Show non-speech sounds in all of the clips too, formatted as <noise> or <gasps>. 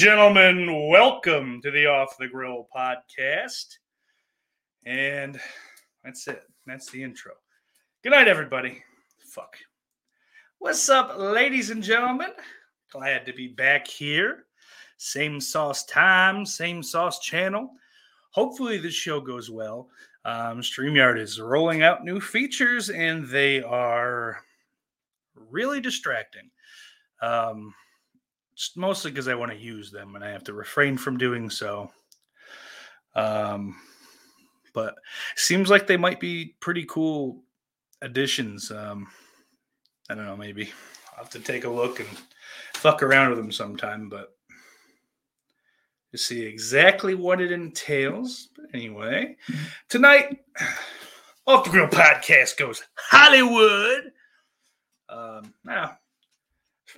gentlemen, welcome to the Off the Grill podcast. And that's it. That's the intro. Good night, everybody. Fuck. What's up, ladies and gentlemen? Glad to be back here. Same sauce time, same sauce channel. Hopefully, this show goes well. Um, StreamYard is rolling out new features and they are really distracting. Um, mostly because I want to use them and I have to refrain from doing so. Um, but seems like they might be pretty cool additions. Um, I don't know, maybe I'll have to take a look and fuck around with them sometime, but to see exactly what it entails. But anyway, tonight, <sighs> Off the Grill podcast goes Hollywood. Um, now,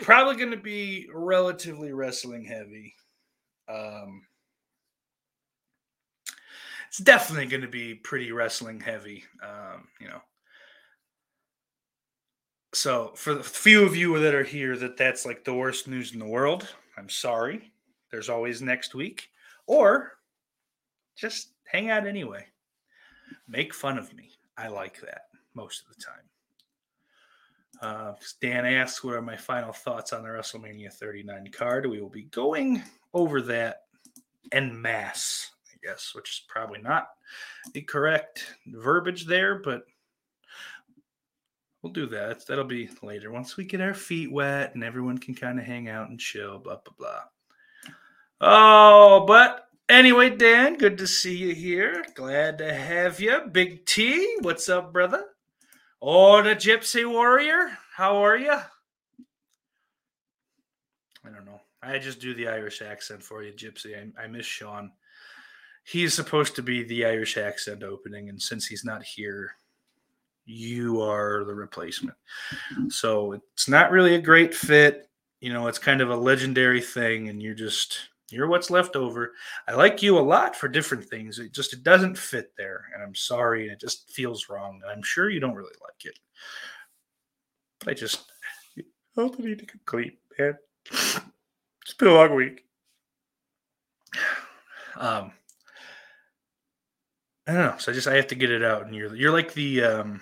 probably going to be relatively wrestling heavy. Um, it's definitely going to be pretty wrestling heavy. Um, you know. So for the few of you that are here, that that's like the worst news in the world. I'm sorry. There's always next week, or just hang out anyway. Make fun of me. I like that most of the time. Uh, Dan asks, "What are my final thoughts on the WrestleMania 39 card?" We will be going over that en masse, I guess, which is probably not the correct verbiage there, but we'll do that. That'll be later once we get our feet wet and everyone can kind of hang out and chill. Blah blah blah. Oh, but anyway, Dan, good to see you here. Glad to have you. Big T, what's up, brother? Oh, the Gypsy Warrior, how are you? I don't know. I just do the Irish accent for you, Gypsy. I, I miss Sean. He's supposed to be the Irish accent opening, and since he's not here, you are the replacement. So it's not really a great fit. You know, it's kind of a legendary thing, and you're just you're what's left over. I like you a lot for different things. It just it doesn't fit there, and I'm sorry, and it just feels wrong. And I'm sure you don't really like it. But I just I need to complete, man. It's been a long week. <sighs> Um, I don't know. So I just I have to get it out, and you're you're like the um,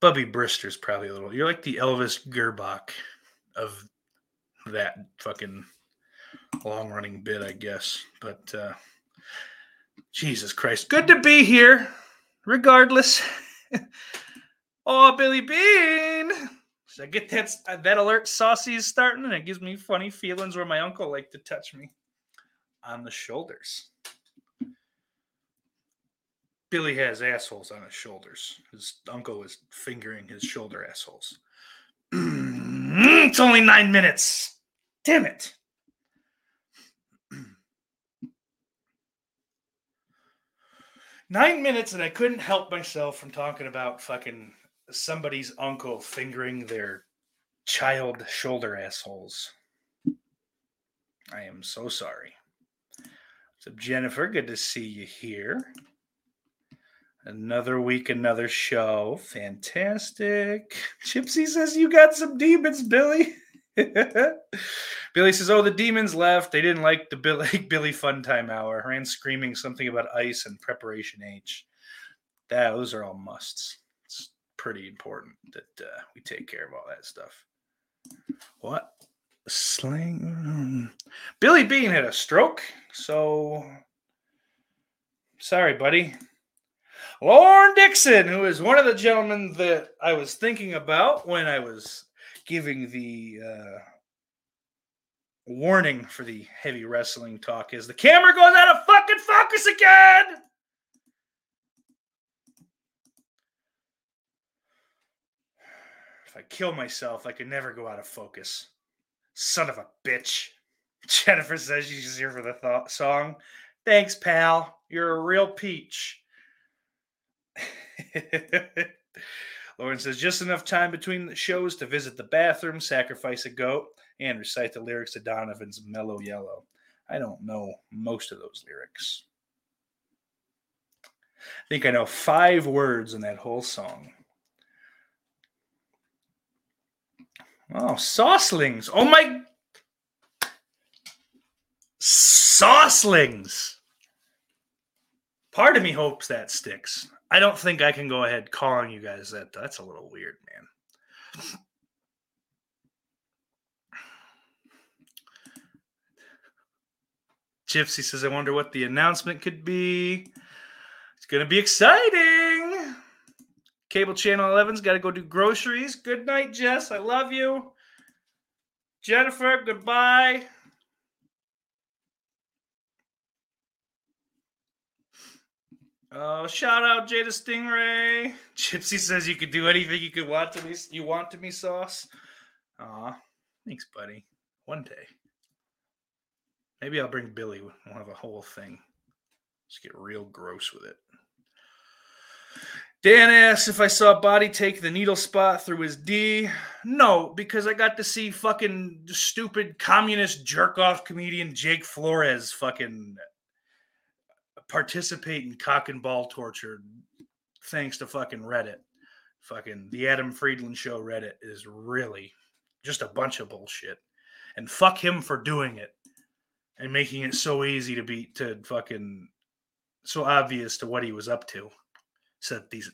Bubby Brister's probably a little. You're like the Elvis Grbac of that fucking long running bit, I guess. But uh, Jesus Christ, good to be here, regardless. <laughs> oh, Billy Bean. So I get that that alert saucy is starting, and it gives me funny feelings where my uncle liked to touch me on the shoulders. Billy has assholes on his shoulders. His uncle is fingering his shoulder assholes. <clears throat> it's only nine minutes. Damn it. Nine minutes, and I couldn't help myself from talking about fucking somebody's uncle fingering their child shoulder assholes. I am so sorry. So, Jennifer, good to see you here. Another week, another show. Fantastic. Gypsy says you got some demons, Billy. <laughs> <laughs> Billy says, "Oh, the demons left. They didn't like the Billy <laughs> Billy Fun Time Hour. Ran screaming something about ice and Preparation H. That those are all musts. It's pretty important that uh, we take care of all that stuff. What slang? Billy Bean had a stroke, so sorry, buddy. Lauren Dixon, who is one of the gentlemen that I was thinking about when I was giving the uh, warning for the heavy wrestling talk, is the camera goes out of fucking focus again. If I kill myself, I could never go out of focus. Son of a bitch. <laughs> Jennifer says she's here for the th- song. Thanks, pal. You're a real peach. <laughs> Lauren says just enough time between the shows to visit the bathroom, sacrifice a goat, and recite the lyrics to Donovan's Mellow Yellow. I don't know most of those lyrics. I think I know five words in that whole song. Oh, saucelings. Oh my. Saucelings. Part of me hopes that sticks. I don't think I can go ahead calling you guys that. That's a little weird, man. Gypsy says, I wonder what the announcement could be. It's going to be exciting. Cable Channel 11's got to go do groceries. Good night, Jess. I love you. Jennifer, goodbye. Oh, shout out Jada Stingray. <laughs> Gypsy says you could do anything you could want to me. You want to me, sauce. Aw, thanks, buddy. One day, maybe I'll bring Billy. We'll have a whole thing. Let's get real gross with it. Dan asks if I saw Body take the needle spot through his D. No, because I got to see fucking stupid communist jerk off comedian Jake Flores fucking participate in cock and ball torture thanks to fucking Reddit. Fucking the Adam Friedland show Reddit is really just a bunch of bullshit. And fuck him for doing it and making it so easy to be to fucking so obvious to what he was up to. So that these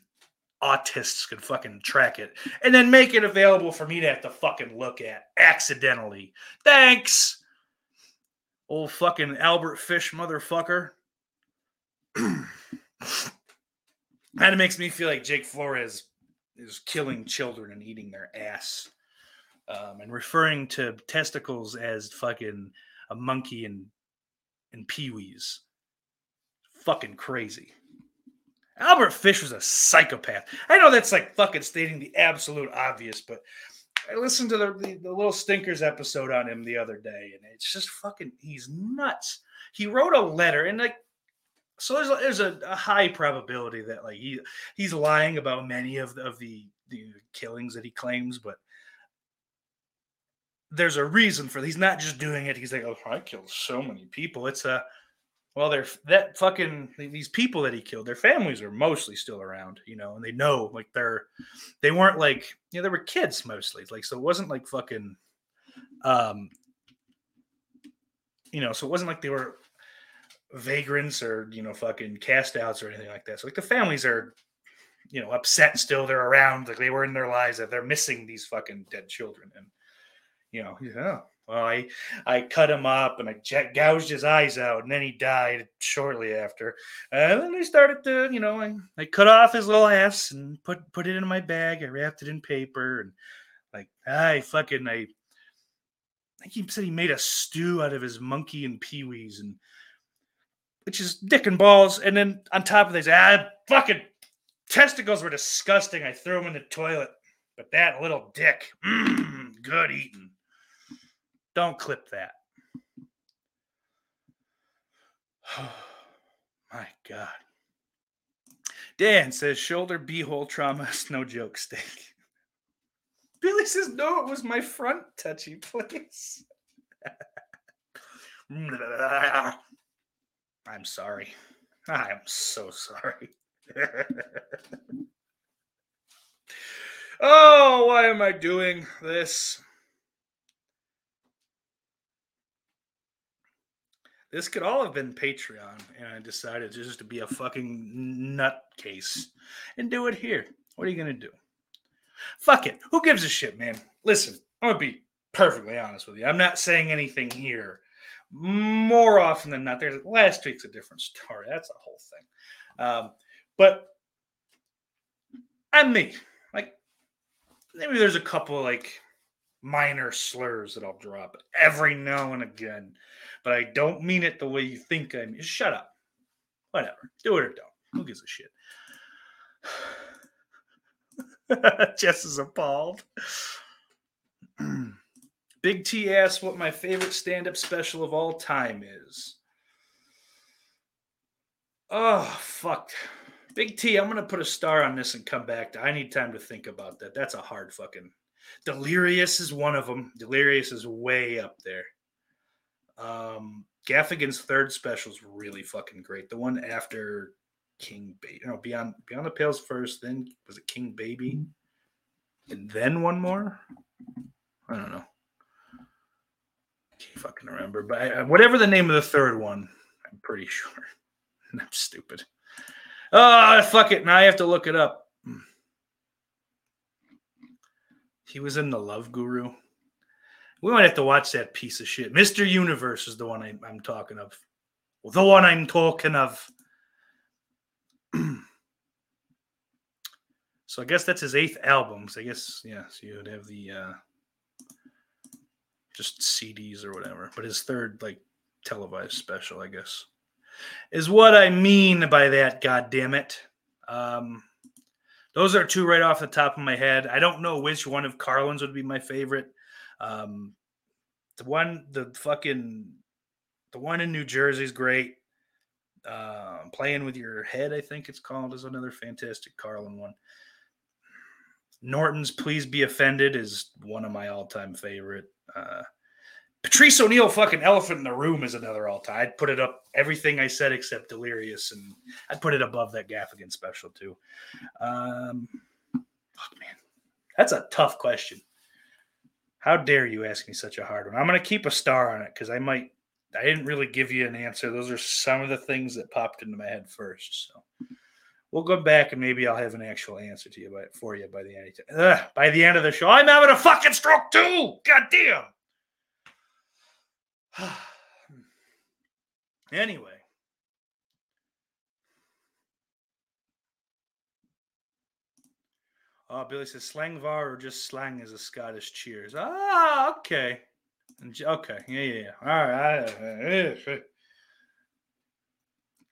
autists could fucking track it and then make it available for me to have to fucking look at accidentally. Thanks. Old fucking Albert Fish motherfucker. Kind of makes me feel like Jake Flores is killing children and eating their ass. Um, and referring to testicles as fucking a monkey and and peewees. Fucking crazy. Albert Fish was a psychopath. I know that's like fucking stating the absolute obvious, but I listened to the, the, the little stinkers episode on him the other day, and it's just fucking he's nuts. He wrote a letter, and like so there's a, there's a, a high probability that like he he's lying about many of the, of the the killings that he claims, but there's a reason for he's not just doing it. He's like, oh, I killed so many people. It's a well, they're that fucking these people that he killed. Their families are mostly still around, you know, and they know like they're they weren't like you know they were kids mostly, like so it wasn't like fucking, um, you know, so it wasn't like they were vagrants or you know fucking cast outs or anything like that. So like the families are, you know, upset still. They're around, like they were in their lives that they're missing these fucking dead children and you know, yeah. Well, I I cut him up and I gouged his eyes out, and then he died shortly after. And then I started to, you know, I, I cut off his little ass and put put it in my bag. I wrapped it in paper and like I fucking I. I think he said he made a stew out of his monkey and peewees and which is dick and balls. And then on top of this, ah, fucking testicles were disgusting. I threw them in the toilet. But that little dick, mm, good eating. Don't clip that. Oh, <sighs> My God. Dan says shoulder beehole trauma is <laughs> no joke steak. Billy says no, it was my front touchy place. <laughs> <laughs> I'm sorry. <laughs> I'm so sorry. <laughs> oh, why am I doing this? This could all have been Patreon, and I decided just to be a fucking nutcase and do it here. What are you gonna do? Fuck it. Who gives a shit, man? Listen, I'm gonna be perfectly honest with you. I'm not saying anything here. More often than not, there's last week's a different story. That's a whole thing. Um, but I'm me. Like maybe there's a couple like minor slurs that I'll drop every now and again but I don't mean it the way you think I mean. Shut up. Whatever. Do it or don't. Who gives a shit? <sighs> <laughs> Jess is appalled. <clears throat> Big T asks what my favorite stand up special of all time is. Oh, fuck. Big T, I'm going to put a star on this and come back to I need time to think about that. That's a hard fucking. Delirious is one of them. Delirious is way up there. Um, Gaffigan's third special is really fucking great. The one after King Baby, you know, Beyond Beyond the Pales first, then was it King Baby, and then one more. I don't know. Can't fucking remember, but I, whatever the name of the third one, I'm pretty sure. <laughs> I'm stupid. Oh, fuck it. Now I have to look it up. He was in the Love Guru. We might have to watch that piece of shit. Mr. Universe is the one I, am talking of. The one I'm talking of. <clears throat> so I guess that's his eighth album. So I guess yeah. So you would have the uh, just CDs or whatever. But his third like televised special, I guess, is what I mean by that. God damn it. Um, those are two right off the top of my head. I don't know which one of Carlin's would be my favorite. Um, the one, the fucking, the one in New Jersey is great. Uh, playing with your head, I think it's called, is another fantastic Carlin one. Norton's "Please Be Offended" is one of my all-time favorite. Uh, Patrice O'Neal, fucking elephant in the room, is another all-time. I'd put it up everything I said except Delirious, and I'd put it above that Gaffigan special too. Um, fuck, man, that's a tough question. How dare you ask me such a hard one? I'm going to keep a star on it because I might. I didn't really give you an answer. Those are some of the things that popped into my head first. So We'll go back and maybe I'll have an actual answer to you by, for you by the end. Of, by the end of the show, I'm having a fucking stroke too. God damn. <sighs> anyway. Oh, Billy says slàinte mhath or just slang is a Scottish cheers. Ah, okay. Okay, yeah, yeah, yeah. All right. Uh, uh,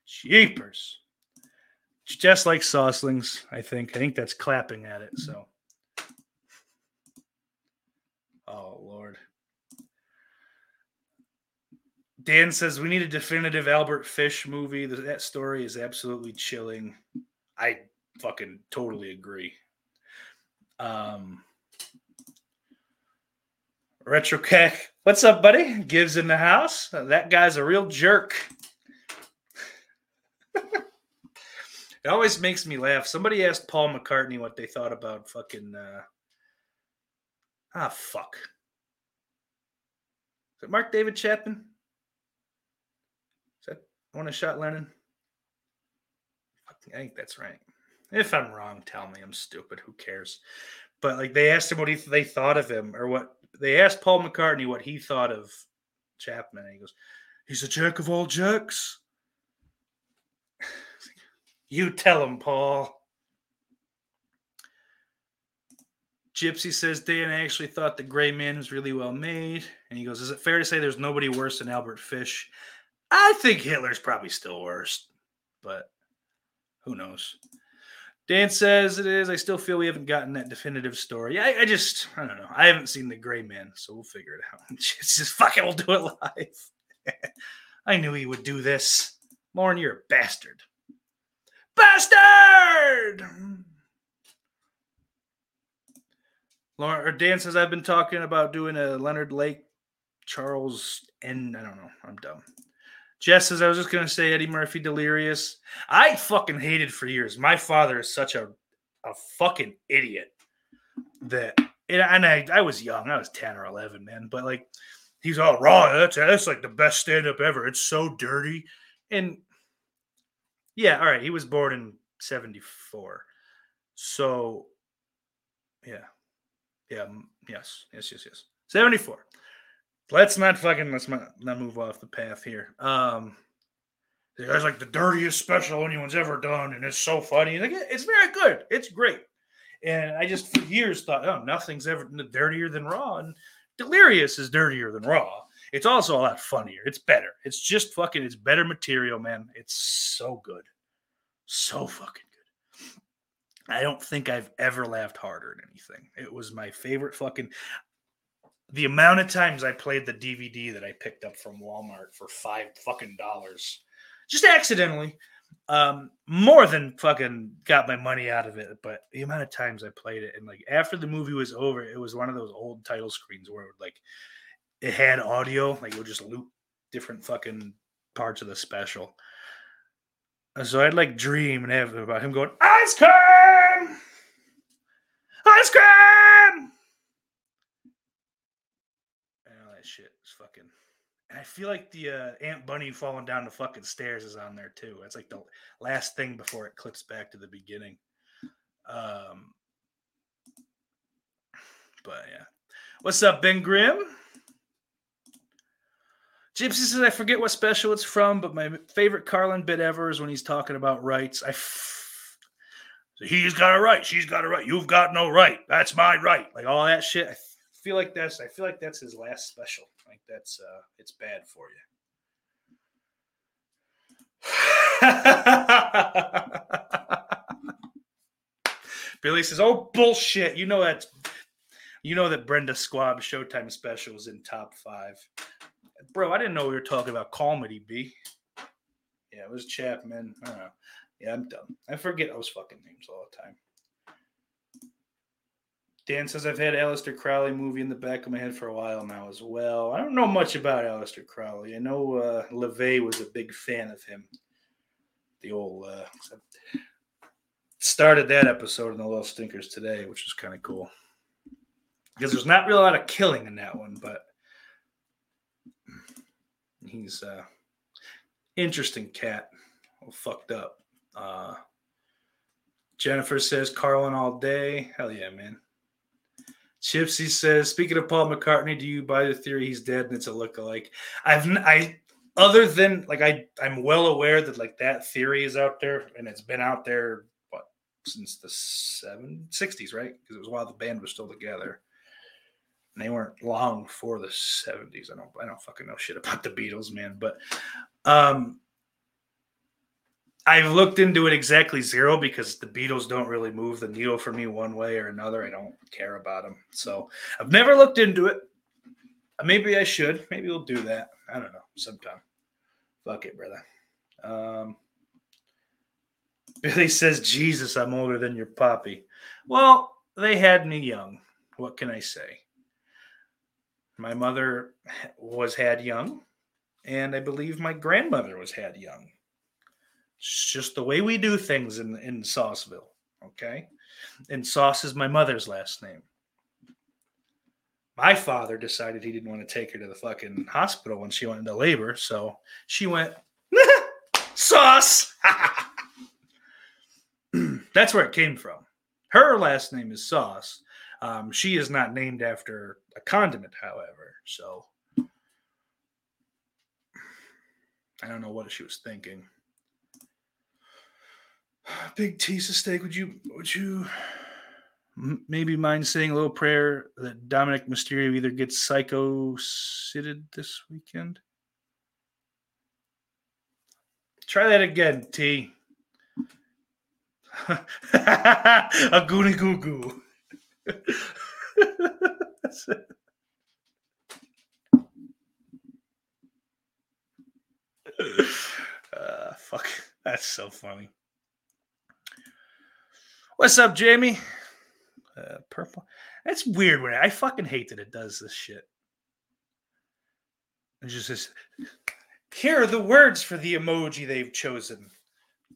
Jeepers. Just like saucelings, I think. I think that's clapping at it. So. Oh Lord. Dan says we need a definitive Albert Fish movie. That story is absolutely chilling. I fucking totally agree. Um, Retro Cack, what's up, buddy? Gives in the house. That guy's a real jerk. <laughs> it always makes me laugh. Somebody asked Paul McCartney what they thought about fucking. Uh... Ah, fuck. Is it Mark David Chapman? Is that one who shot Lennon? I think that's right. If I'm wrong, tell me. I'm stupid. Who cares? But like they asked him what he they thought of him, or what they asked Paul McCartney what he thought of Chapman, and he goes, "He's a jerk of all jacks." You tell him, Paul. Gypsy says Dan I actually thought the Gray Man was really well made, and he goes, "Is it fair to say there's nobody worse than Albert Fish?" I think Hitler's probably still worse, but who knows? Dan says it is. I still feel we haven't gotten that definitive story. I, I just, I don't know. I haven't seen the Gray Man, so we'll figure it out. <laughs> It's just fucking, we'll do it live. <laughs> I knew he would do this. Lauren, you're a bastard. Bastard! Lauren or Dan says I've been talking about doing a Leonard Lake, Charles, and I don't know. I'm dumb. Jess says I was just gonna say Eddie Murphy delirious. I fucking hated for years. My father is such a a fucking idiot that and I, I was young, I was 10 or 11, man. But like he's all raw. That's that's like the best stand-up ever. It's so dirty. And yeah, all right, he was born in 74. So yeah. Yeah, yes, yes, yes, yes. 74 let's not fucking let's not, not move off the path here. Um, the guy's like the dirtiest special anyone's ever done, and it's so funny. Like "Yeah, it's very good, it's great. And I just for years thought, oh, nothing's ever dirtier than Raw, and Delirious is dirtier than Raw. It's also a lot funnier. It's better. It's just fucking. It's better material, man. It's so good, so fucking good. I don't think I've ever laughed harder at anything. It was my favorite fucking the amount of times I played the DVD that I picked up from Walmart for five fucking dollars, just accidentally, um, more than fucking got my money out of it. But the amount of times I played it, and like after the movie was over, it was one of those old title screens where it would, like it had audio, like it would just loop different fucking parts of the special. And so I'd like dream and have about him going ice cream, ice cream and all that shit is fucking. And I feel like the uh, Aunt Bunny falling down the fucking stairs is on there too. It's like the last thing before it clips back to the beginning. Um, but yeah, what's up, Ben Grimm? Gypsy says I forget what special it's from, but my favorite Carlin bit ever is when he's talking about rights. I. F- so he's got a right. She's got a right. You've got no right. That's my right. Like all that shit. I feel like that's I feel like that's his last special. Like that's uh it's bad for you. <laughs> Billy says, "Oh bullshit! You know that, you know that Brendan Schaub Showtime special is in top five, bro. I didn't know we were talking about comedy. B. Yeah, it was Chapman. I don't know. Yeah, I'm dumb. I forget those fucking names all the time. Dan says I've had Aleister Crowley movie in the back of my head for a while now as well. I don't know much about Aleister Crowley. I know uh, LaVey was a big fan of him. The old uh, started that episode in the Little Stinkers today, which was kind of cool because there's not really a lot of killing in that one, but he's uh interesting cat. All fucked up. Uh, Jennifer says Carlin all day. Hell yeah, man. Chipsy says, speaking of Paul McCartney, do you buy the theory he's dead and it's a look-alike? I've I other than like I I'm well aware that like that theory is out there and it's been out there what since the seven sixties, right? Because it was while the band was still together. They weren't long before the 70s. I don't I don't fucking know shit about the Beatles, man. But um I've looked into it exactly zero because the Beatles don't really move the needle for me one way or another. I don't care about them. So I've never looked into it. Maybe I should. Maybe we'll do that. I don't know. Sometime. Fuck it, brother. Um, Billy says, Jesus, I'm older than your poppy. Well, they had me young. What can I say? My mother was had young, and I believe my grandmother was had young. It's just the way we do things in in Sauceville. Okay, and Sauce is my mother's last name. My father decided he didn't want to take her to the fucking hospital when she went into labor, so she went <laughs> Sauce. <laughs> That's where it came from. Her last name is Sauce. Um, she is not named after a condiment, however. So I don't know what she was thinking. <sighs> Big Tisa steak. Would you would you maybe mind saying a little prayer that Dominik Mysterio either gets psycho sitted this weekend? Try that again, T. <laughs> a goony goo goo. <laughs> uh, fuck, <laughs> that's so funny. What's up, Jamie? Uh, purple. That's weird when I fucking hate that it does this shit. It's just says, Here are the words for the emoji they've chosen.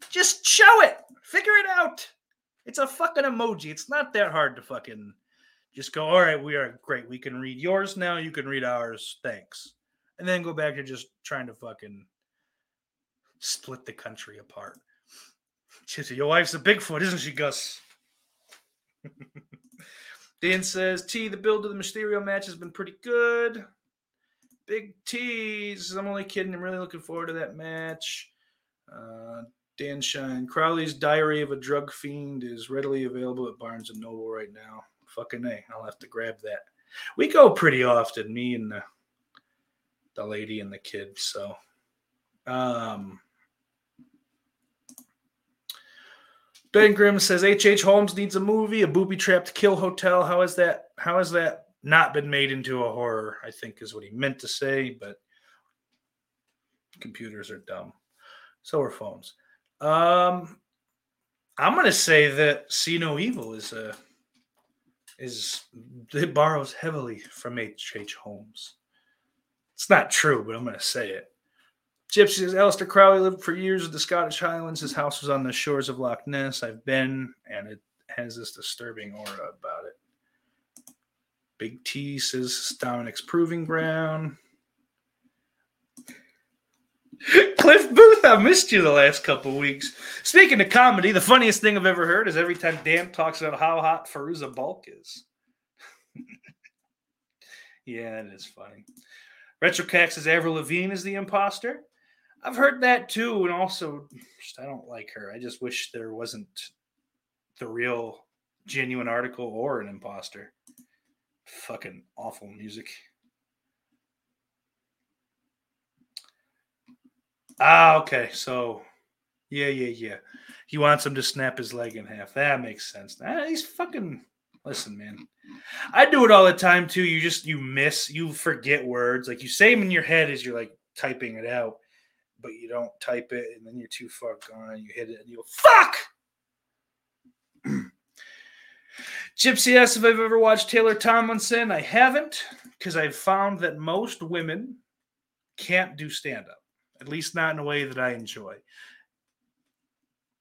Just show it. Figure it out. It's a fucking emoji. It's not that hard to fucking just go, all right, we are great. We can read yours now. You can read ours. Thanks. And then go back to just trying to fucking split the country apart. <laughs> Chitty, your wife's a Bigfoot, isn't she, Gus? <laughs> Dan says, T, the build of the Mysterio match has been pretty good. Big T's. I'm only kidding. I'm really looking forward to that match. Uh, Dan Shine. Crowley's Diary of a Drug Fiend is readily available at Barnes and Noble right now. Fucking A. I'll have to grab that. We go pretty often, me and the, the lady and the kid. So, um, Ben Grimm says H.H. Holmes needs a movie, a booby trapped kill hotel. How is that? How has that not been made into a horror? I think is what he meant to say, but computers are dumb. So are phones. Um, I'm gonna say that See No Evil is a is it borrows heavily from H.H. Holmes. It's not true, but I'm gonna say it. Gypsy says Aleister Crowley lived for years in the Scottish Highlands. His house was on the shores of Loch Ness. I've been, and it has this disturbing aura about it. Big T says Dominik's proving ground. Cliff Booth, I missed you the last couple weeks. Speaking of comedy, the funniest thing I've ever heard is every time Dan talks about how hot Fairuza Balk is. <laughs> yeah, it is funny. Retrocax says Avril Lavigne is the imposter. I've heard that too, and also I don't like her. I just wish there wasn't the real, genuine article or an imposter. Fucking awful music. Ah, okay. So, yeah, yeah, yeah. He wants him to snap his leg in half. That makes sense. Ah, he's fucking. Listen, man. I do it all the time too. You just you miss, you forget words. Like you say them in your head as you're like typing it out, but you don't type it, and then you're too far gone. You hit it, and you go fuck. <clears throat> Gypsy asks if I've ever watched Taylor Tomlinson. I haven't, because I've found that most women can't do stand up, at least not in a way that I enjoy.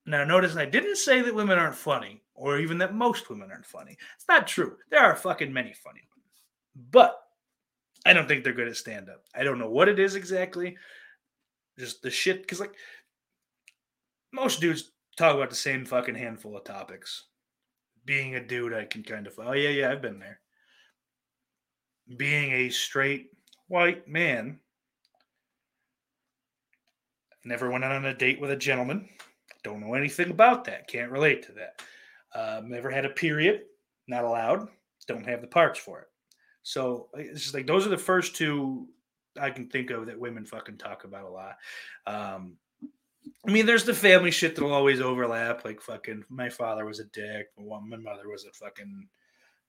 Now, notice I didn't say that women aren't funny or even that most women aren't funny. It's not true. There are fucking many funny women. But I don't think they're good at stand up. I don't know what it is exactly. Just the shit. Because, like, most dudes talk about the same fucking handful of topics. Being a dude, I can kind of, oh, yeah, yeah, I've been there. Being a straight white man, never went on a date with a gentleman. Don't know anything about that. Can't relate to that. Um, never had a period. Not allowed. Don't have the parts for it. So it's just like those are the first two I can think of that women fucking talk about a lot. Um, I mean, there's the family shit that'll always overlap. Like fucking, my father was a dick. My mother was a fucking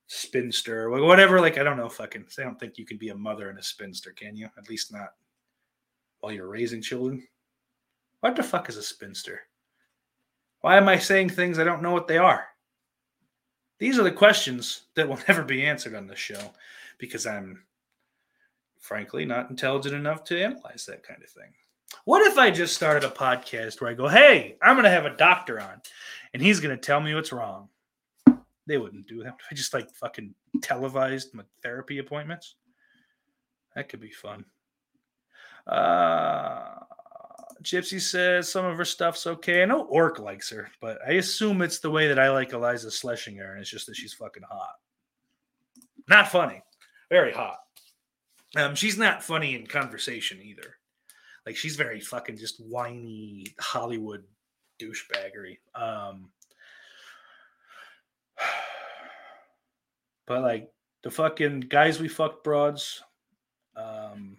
spinster, whatever. Like I don't know, fucking. I don't think you can be a mother and a spinster, can you? At least not while you're raising children. What the fuck is a spinster? Why am I saying things I don't know what they are? These are the questions that will <laughs> never be answered on this show because I'm frankly not intelligent enough to analyze that kind of thing. What if I just started a podcast where I go, hey, I'm going to have a doctor on and he's going to tell me what's wrong? They wouldn't do that. <laughs> I just like fucking televised my therapy appointments. That could be fun. Uh, Gypsy says some of her stuff's okay. I know Orc likes her, but I assume it's the way that I like Iliza Schlesinger, and it's just that she's fucking hot. Not funny, very hot. Um, she's not funny in conversation either. Like she's very fucking just whiny Hollywood douchebaggery. Um, <sighs> but like the fucking guys we fucked broads, um,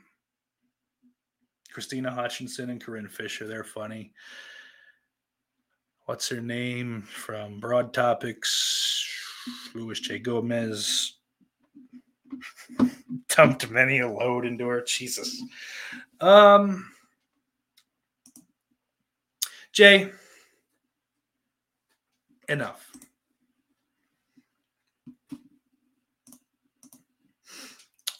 Krystyna Hutchinson and Corinne Fisher, they're funny. What's her name from Broad Topics? Luis J. Gomez <laughs> dumped many a load into her. Jesus. Um, Jay, enough.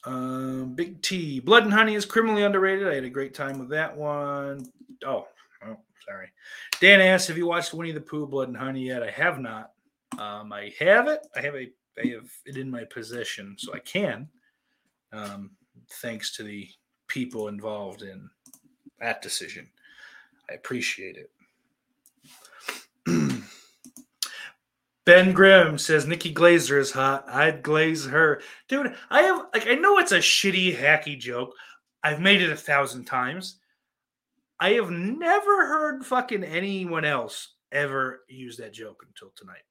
Um, Big T, Blood and Honey is criminally underrated. I had a great time with that one. Oh, oh, sorry. Dan asked, "Have you watched Winnie the Pooh, Blood and Honey yet?" I have not. Um, I have it. I have a. I have it in my possession, so I can. Um, thanks to the people involved in that decision, I appreciate it. Ben Grimm says Nikki Glazer is hot. I'd glaze her. Dude, I have like I know it's a shitty, hacky joke. I've made it a thousand times. I have never heard fucking anyone else ever use that joke until tonight,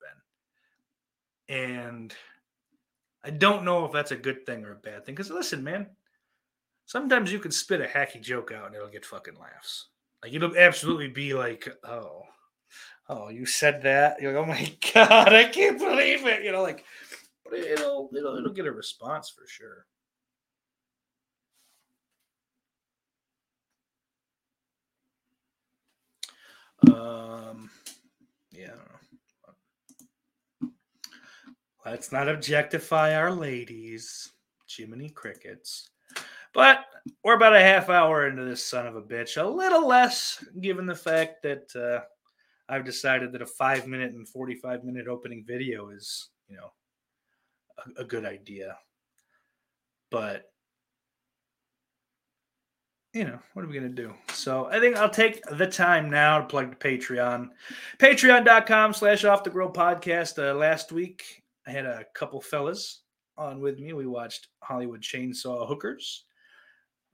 Ben. And I don't know if that's a good thing or a bad thing. Because listen, man, sometimes you can spit a hacky joke out and it'll get fucking laughs. Like it'll absolutely be like, oh, oh, you said that. You're like, oh my <laughs> god, I can't believe it. You know, like, but it'll it'll it'll get a response for sure. Um, yeah. Let's not objectify our ladies, Jiminy Crickets. But we're about a half hour into this son of a bitch. A little less, given the fact that uh, I've decided that a five minute and 45 minute opening video is, you know, a, a good idea. But, you know, what are we going to do? So I think I'll take the time now to plug the Patreon. Patreon.com slash off the grill podcast. Uh, last week, I had a couple fellas on with me. We watched Hollywood Chainsaw Hookers.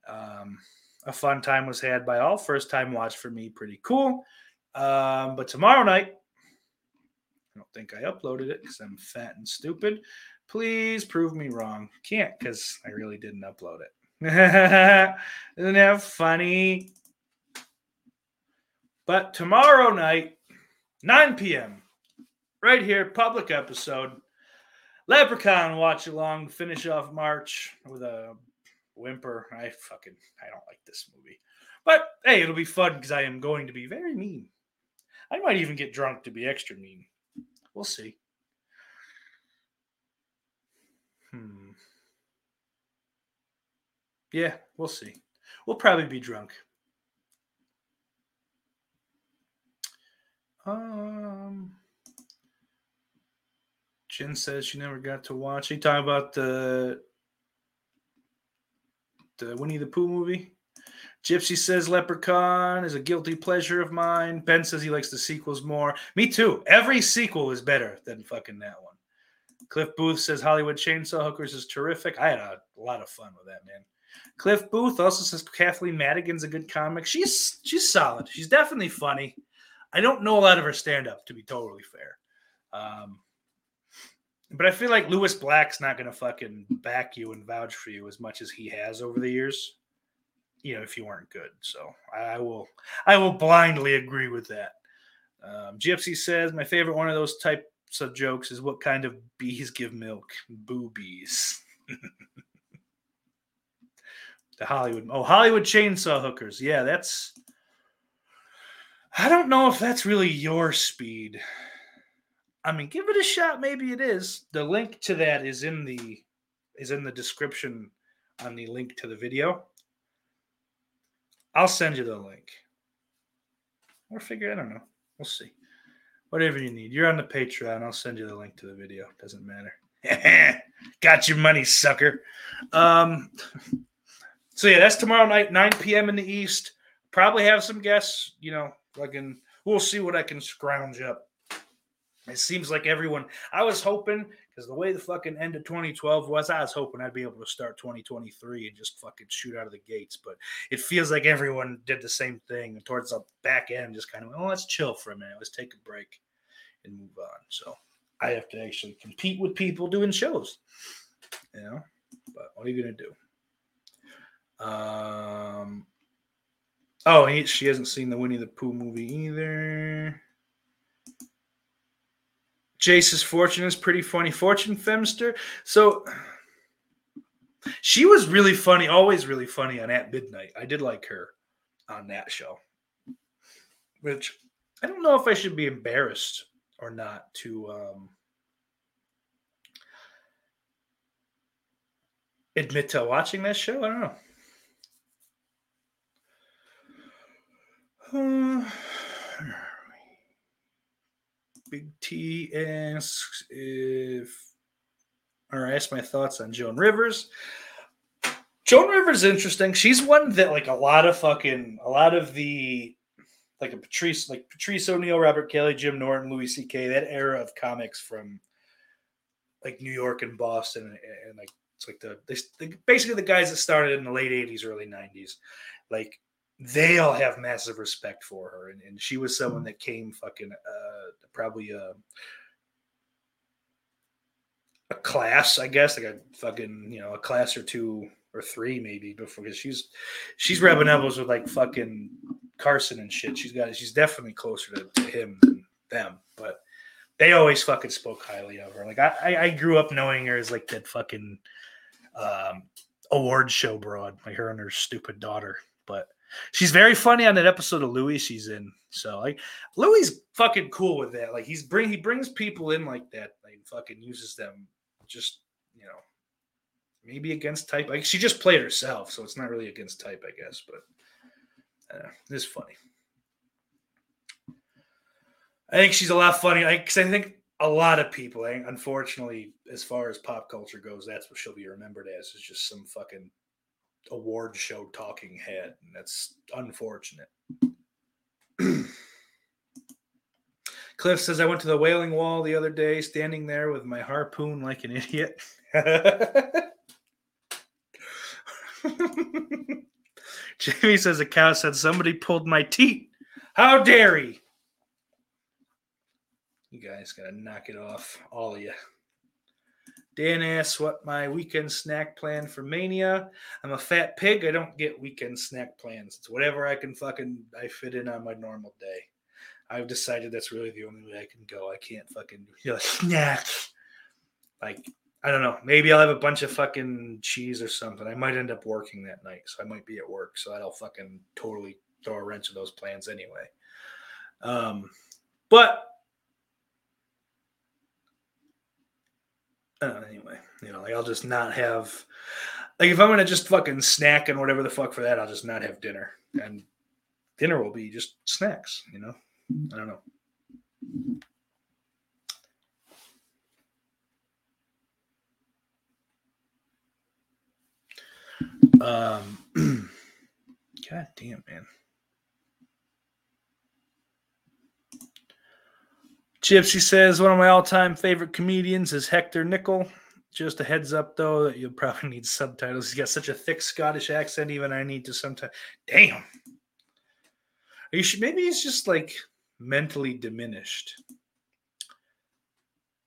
Um, a fun time was had by all. First time watch for me, pretty cool. Um, but tomorrow night, I don't think I uploaded it because I'm fat and stupid. Please prove me wrong. Can't because I really didn't upload it. <laughs> Isn't that funny? But tomorrow night, 9 p.m., right here, public episode. Leprechaun watch along, finish off March with a whimper. I fucking I don't like this movie. But hey, it'll be fun because I am going to be very mean. I might even get drunk to be extra mean. We'll see. Hmm. Yeah, we'll see. We'll probably be drunk. Um, Jen says she never got to watch. Are you talking about the the Winnie the Pooh movie? Gypsy says Leprechaun is a guilty pleasure of mine. Ben says he likes the sequels more. Me too. Every sequel is better than fucking that one. Cliff Booth says Hollywood Chainsaw Hookers is terrific. I had a lot of fun with that, man. Cliff Booth also says Kathleen Madigan's a good comic. She's she's solid. She's definitely funny. I don't know a lot of her stand up, to be totally fair. Um, but I feel like Lewis Black's not going to fucking back you and vouch for you as much as he has over the years. You know, if you weren't good. So I will, I will blindly agree with that. Um, Gypsy says my favorite one of those types of jokes is what kind of bees give milk? Boobies. <laughs> the Hollywood, oh Hollywood chainsaw hookers. Yeah, that's. I don't know if that's really your speed. I mean, give it a shot. Maybe it is. The link to that is in the is in the description on the link to the video. I'll send you the link. Or figure, I don't know. We'll see. Whatever you need. You're on the Patreon. I'll send you the link to the video. Doesn't matter. <laughs> Got your money, sucker. Um, so yeah, that's tomorrow night, 9 p.m. in the East. Probably have some guests, you know, in we'll see what I can scrounge up. It seems like everyone. I was hoping because the way the fucking end of 2012 was, I was hoping I'd be able to start 2023 and just fucking shoot out of the gates. But it feels like everyone did the same thing and towards the back end, just kind of, oh, let's chill for a minute, let's take a break and move on. So I have to actually compete with people doing shows, you know. But what are you gonna do? Um. Oh, he, she hasn't seen the Winnie the Pooh movie either. Jace's fortune is pretty funny. Fortune Feimster. So she was really funny, always really funny on At Midnight. I did like her on that show. Which I don't know if I should be embarrassed or not to um, admit to watching that show. I don't know. Uh, Big T asks if, or I asked my thoughts on Joan Rivers. Joan Rivers is interesting. She's one that like a lot of fucking a lot of the like a Patrice like Patrice O'Neal, Robert Kelly, Jim Norton, Louis C.K. That era of comics from like New York and Boston and, and like it's like the, the basically the guys that started in the late '80s, early '90s. Like they all have massive respect for her, and, and she was someone that came fucking uh, probably a a class, I guess, like a fucking you know a class or two or three maybe before because she's she's rubbing elbows with like fucking Carson and shit. She's got she's definitely closer to, to him than them, but they always fucking spoke highly of her. Like I, I grew up knowing her as like that fucking um, award show broad, like her and her stupid daughter. She's very funny on that episode of Louis she's in. So like Louis fucking cool with that. Like he's bring he brings people in like that. Like fucking uses them just you know maybe against type. Like she just played herself, so it's not really against type, I guess. But uh, it's funny. I think she's a lot funny. Because I, I think a lot of people, unfortunately, as far as pop culture goes, that's what she'll be remembered as. Is just some fucking award show talking head. And that's unfortunate. <clears throat> Cliff says, I went to the Wailing Wall the other day, standing there with my harpoon like an idiot. <laughs> Jamie says, a cow said, Somebody pulled my teeth. How dare he? You guys got to knock it off, all of you. Dan asks what my weekend snack plan for Mania. I'm a fat pig. I don't get weekend snack plans. It's whatever I can fucking I fit in on my normal day. I've decided that's really the only way I can go. I can't fucking you know, <laughs> snacks. Like I don't know. Maybe I'll have a bunch of fucking cheese or something. I might end up working that night, so I might be at work. So that'll fucking totally throw a wrench in those plans anyway. Um, but uh, anyway, you know, like I'll just not have like if I'm gonna just fucking snack and whatever the fuck for that, I'll just not have dinner. And dinner will be just snacks, you know. I don't know. Um <clears throat> God damn, man. Gypsy says one of my all-time favorite comedians is Hector Nickel. Just a heads up, though, that you'll probably need subtitles. He's got such a thick Scottish accent. Even I need to sometimes. Damn. You should maybe he's just like mentally diminished.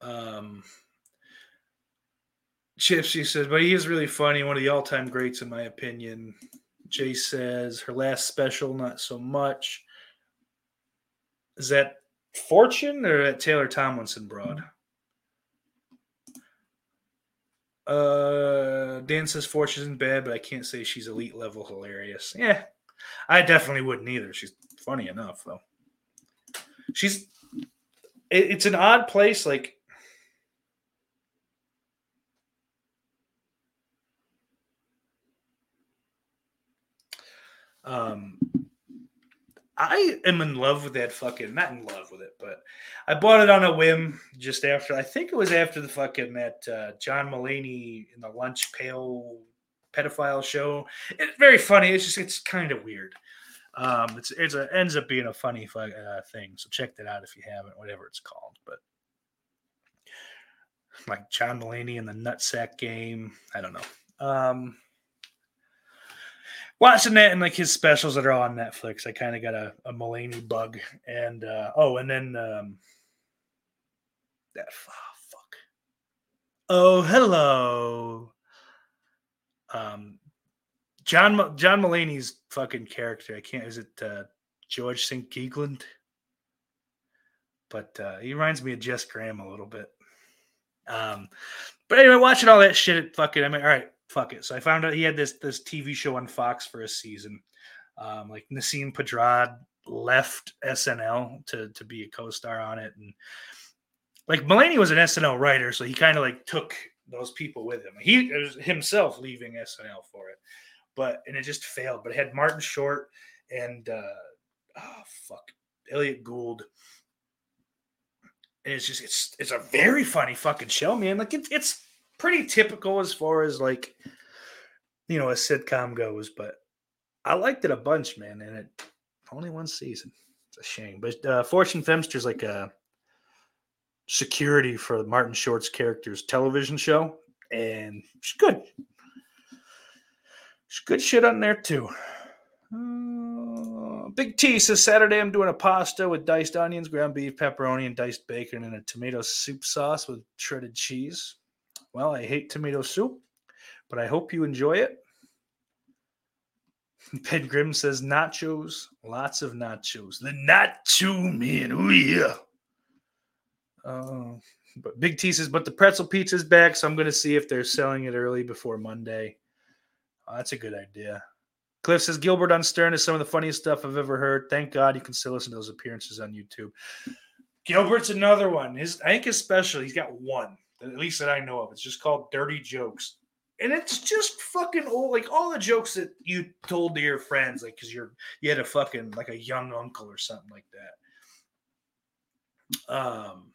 Um, Gypsy says, but he is really funny. One of the all-time greats, in my opinion. Jay says her last special, not so much. Is that Fortune or that Taylor Tomlinson broad? Uh, Dan says Fortune isn't bad, but I can't say she's elite level hilarious. Yeah, I definitely wouldn't either. She's funny enough though. She's. It, it's an odd place. Like Um, I am in love with that fucking not in love with it, but I bought it on a whim just after I think it was after the fucking that uh, John Mulaney in the lunch pail pedophile show. It's very funny. It's just it's kind of weird. Um, it's it's a ends up being a funny fu- uh, thing. So check that out if you haven't, whatever it's called. But like John Mulaney in the nutsack game. I don't know. Um, watching that and like his specials that are on Netflix, I kind of got a, a Mulaney bug. And uh, oh, and then um, that oh, fuck. Oh, hello. Um, John John Mulaney's fucking character. I can't. Is it uh, George St. Geegland? But uh, he reminds me of Jess Graham a little bit. Um, but anyway, watching all that shit, it fucking. I mean, all right, fuck it. So I found out he had this this TV show on Fox for a season. Um, like Nasim Pedrad left SNL to to be a co-star on it, and like Mulaney was an SNL writer, so he kind of like took those people with him. He was himself leaving SNL for it, but and it just failed. But it had Martin Short and uh, oh fuck, Elliot Gould. And it's just it's it's a very funny fucking show, man. Like it, it's pretty typical as far as like you know a sitcom goes, but I liked it a bunch, man. And it only one season. It's a shame, but uh, Fortune Feimster's like a security for Martin Short's character's television show, and she's good. She's good shit on there too. Uh, Big T says Saturday I'm doing a pasta with diced onions, ground beef, pepperoni, and diced bacon, and a tomato soup sauce with shredded cheese. Well, I hate tomato soup, but I hope you enjoy it. <laughs> Ben Grimm says nachos, lots of nachos. The nacho man, oh yeah. Uh, but Big T says, but the pretzel pizza's back, so I'm going to see if they're selling it early before Monday. Oh, that's a good idea. Cliff says Gilbert on Stern is some of the funniest stuff I've ever heard. Thank God you can still listen to those appearances on YouTube. Gilbert's another one. His I think his special, he's got one, at least that I know of. It's just called Dirty Jokes. And it's just fucking old, like all the jokes that you told to your friends, like because you're you had a fucking like a young uncle or something like that. Um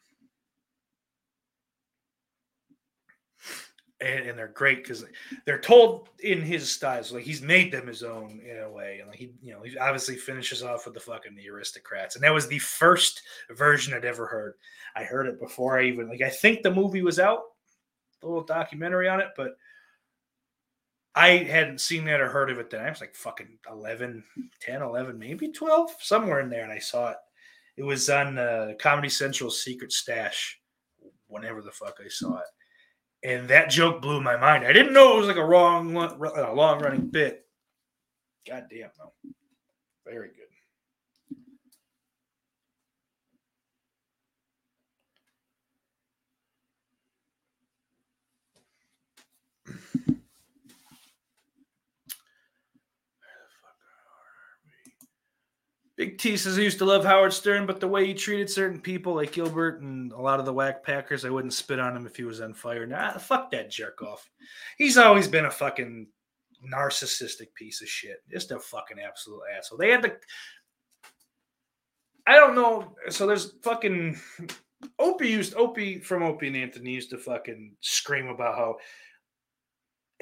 and, and they're great because they're told in his style. So like he's made them his own in a way, and like he, you know, he obviously finishes off with the fucking the aristocrats, and that was the first version I'd ever heard. I heard it before I even like I think the movie was out, a little documentary on it, but I hadn't seen that or heard of it then. I was like fucking 11, 10, 11, maybe 12, somewhere in there, and I saw it. It was on uh, Comedy Central's Secret Stash, whenever the fuck I saw it and that joke blew my mind. I didn't know it was like a wrong, a long running bit. God damn, though. Very good. Big T says I used to love Howard Stern, but the way he treated certain people like Gilbert and a lot of the whack packers, I wouldn't spit on him if he was on fire. Nah, fuck that jerk off. He's always been a fucking narcissistic piece of shit. Just a fucking absolute asshole. They had the I don't know. So there's fucking Opie used Opie from Opie and Anthony used to fucking scream about how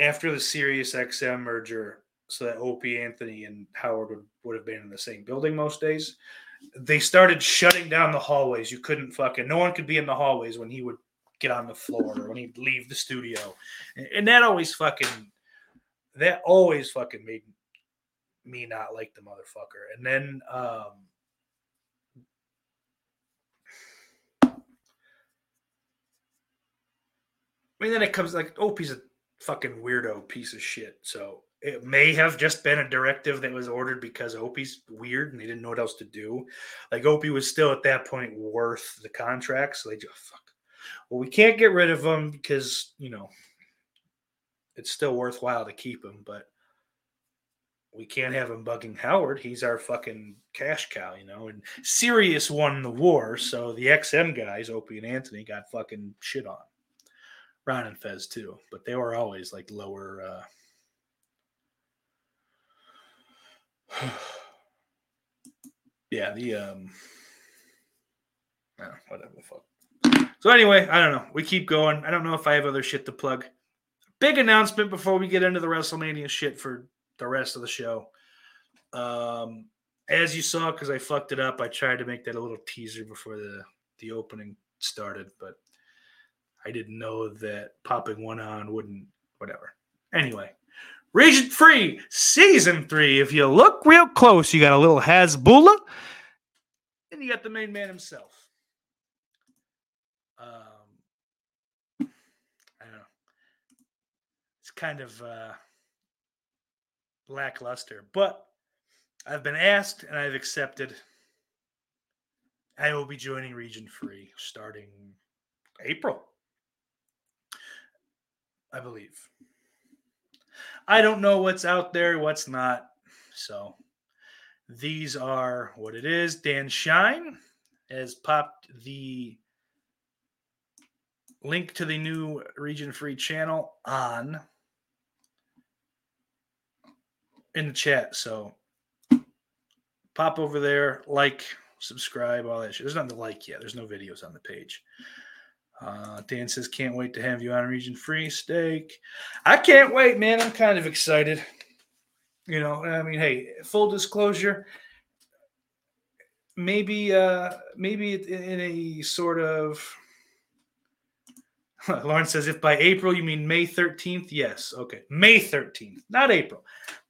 after the Sirius XM merger, so that Opie Anthony and Howard would, would have been in the same building most days. They started shutting down the hallways. You couldn't fucking no one could be in the hallways when he would get on the floor or when he'd leave the studio. And, and that always fucking that always fucking made me not like the motherfucker. And then um I mean, then it comes like Opie's a fucking weirdo piece of shit. So it may have just been a directive that was ordered because Opie's weird and they didn't know what else to do. Like Opie was still at that point worth the contract, so they just fuck. Well, we can't get rid of him because you know it's still worthwhile to keep him, but we can't have him bugging Howard. He's our fucking cash cow, you know. And Sirius won the war, so the XM guys, Opie and Anthony, got fucking shit on. Ron and Fez too, but they were always like lower. uh <sighs> Yeah, the um, oh, whatever the fuck. So anyway, I don't know. We keep going. I don't know if I have other shit to plug. Big announcement before we get into the WrestleMania shit for the rest of the show. Um, as you saw, because I fucked it up, I tried to make that a little teaser before the the opening started, but I didn't know that popping one on wouldn't, whatever. Anyway, Region Free Season 3. If you look real close, you got a little Hasbulla, and you got the main man himself. Um, I don't know. It's kind of uh, lackluster, but I've been asked and I've accepted. I will be joining Region Free starting April. I believe. I don't know what's out there, what's not. So these are what it is. Dan Shine has popped the link to the new region free channel on in the chat. So pop over there, like, subscribe, all that shit. There's nothing to like yet. There's no videos on the page. Uh, Dan says, can't wait to have you on Region Free Steak. I can't wait, man. I'm kind of excited. You know, I mean, hey, full disclosure, maybe, uh, maybe in a sort of. <laughs> Lauren says, if by April you mean May 13th, yes. Okay. May 13th, not April.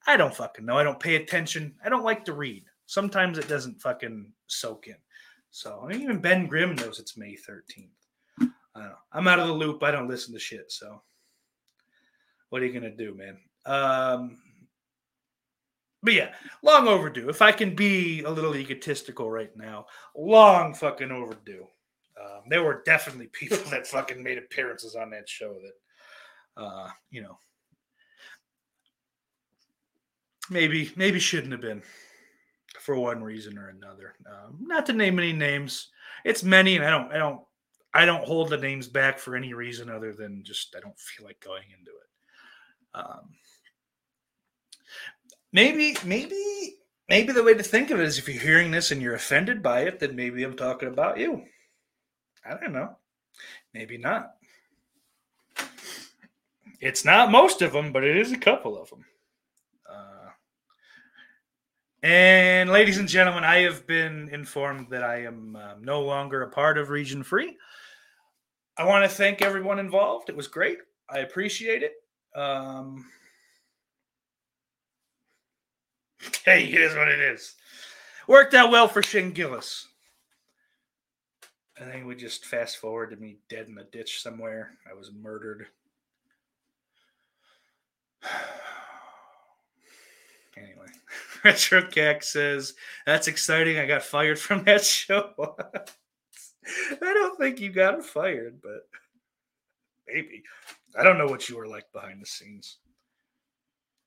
I don't fucking know. I don't pay attention. I don't like to read. Sometimes it doesn't fucking soak in. So I mean, even Ben Grimm knows it's May 13th. I don't know. I'm out of the loop. I don't listen to shit. So what are you gonna do, man? Um, but yeah, long overdue. If I can be a little egotistical right now, long fucking overdue. Um, there were definitely <laughs> people that fucking made appearances on that show that, uh, you know, maybe maybe shouldn't have been for one reason or another. Um, not to name any names. It's many, and I don't I don't I don't hold the names back for any reason other than just I don't feel like going into it. Um, maybe, maybe, maybe the way to think of it is if you're hearing this and you're offended by it, then maybe I'm talking about you. I don't know. Maybe not. It's not most of them, but it is a couple of them. Uh, and ladies and gentlemen, I have been informed that I am um, no longer a part of Region Free. I want to thank everyone involved. It was great. I appreciate it. Um, <laughs> hey, it is what it is. Worked out well for Shane Gillis. I think we just fast forward to me dead in a ditch somewhere. I was murdered. <sighs> <laughs> Retro Cack says, That's exciting. I got fired from that <laughs> show. I don't think you got fired, but maybe. I don't know what you were like behind the scenes.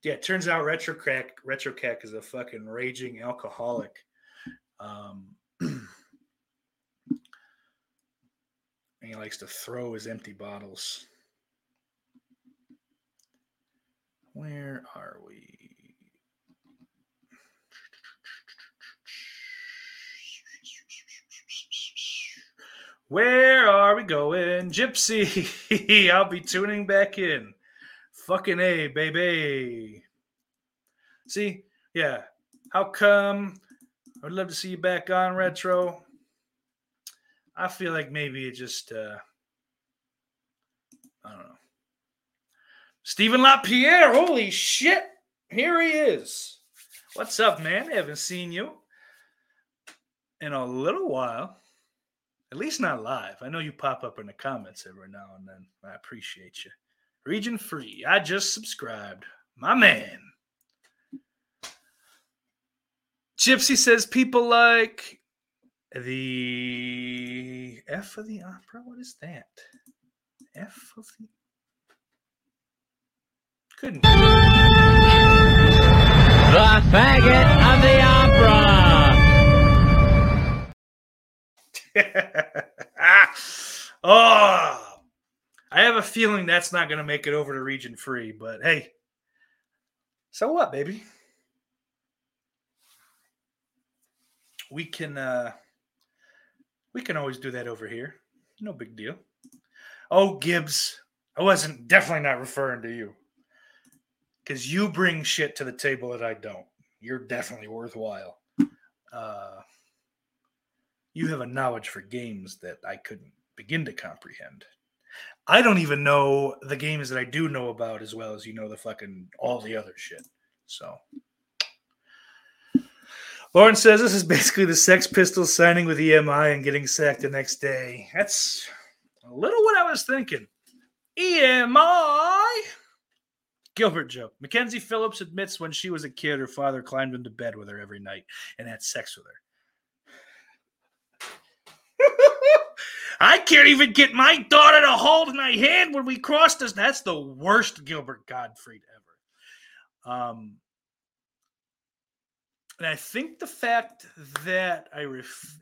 Yeah, it turns out Retro Crack Retro Cack is a fucking raging alcoholic. Um, <clears throat> and he likes to throw his empty bottles. Where are we? Where are we going? Gypsy. <laughs> I'll be tuning back in. Fucking A, baby. See, yeah. How come? I would love to see you back on retro. I feel like maybe it just uh I don't know. Stephen LaPierre, holy shit. Here he is. What's up, man? haven't seen you in a little while. At least not live. I know you pop up in the comments every now and then. I appreciate you. Region free. I just subscribed. My man. Gypsy says people like the F of the opera. What is that? F of the. Couldn't. The faggot of the opera. <laughs> oh, I have a feeling that's not going to make it over to region free, but hey, so what, baby? We can uh we can always do that over here. No big deal. Oh, Gibbs, I wasn't definitely not referring to you. Cuz you bring shit to the table that I don't. You're definitely worthwhile. Uh you have a knowledge for games that I couldn't begin to comprehend. I don't even know the games that I do know about as well as you know the fucking all the other shit. So Lauren says this is basically the Sex Pistols signing with EMI and getting sacked the next day. That's a little what I was thinking. EMI. Gilbert joke. Mackenzie Phillips admits when she was a kid, her father climbed into bed with her every night and had sex with her. I can't even get my daughter to hold my hand when we cross this. That's the worst Gilbert Gottfried ever. Um, and I think the fact that I ref-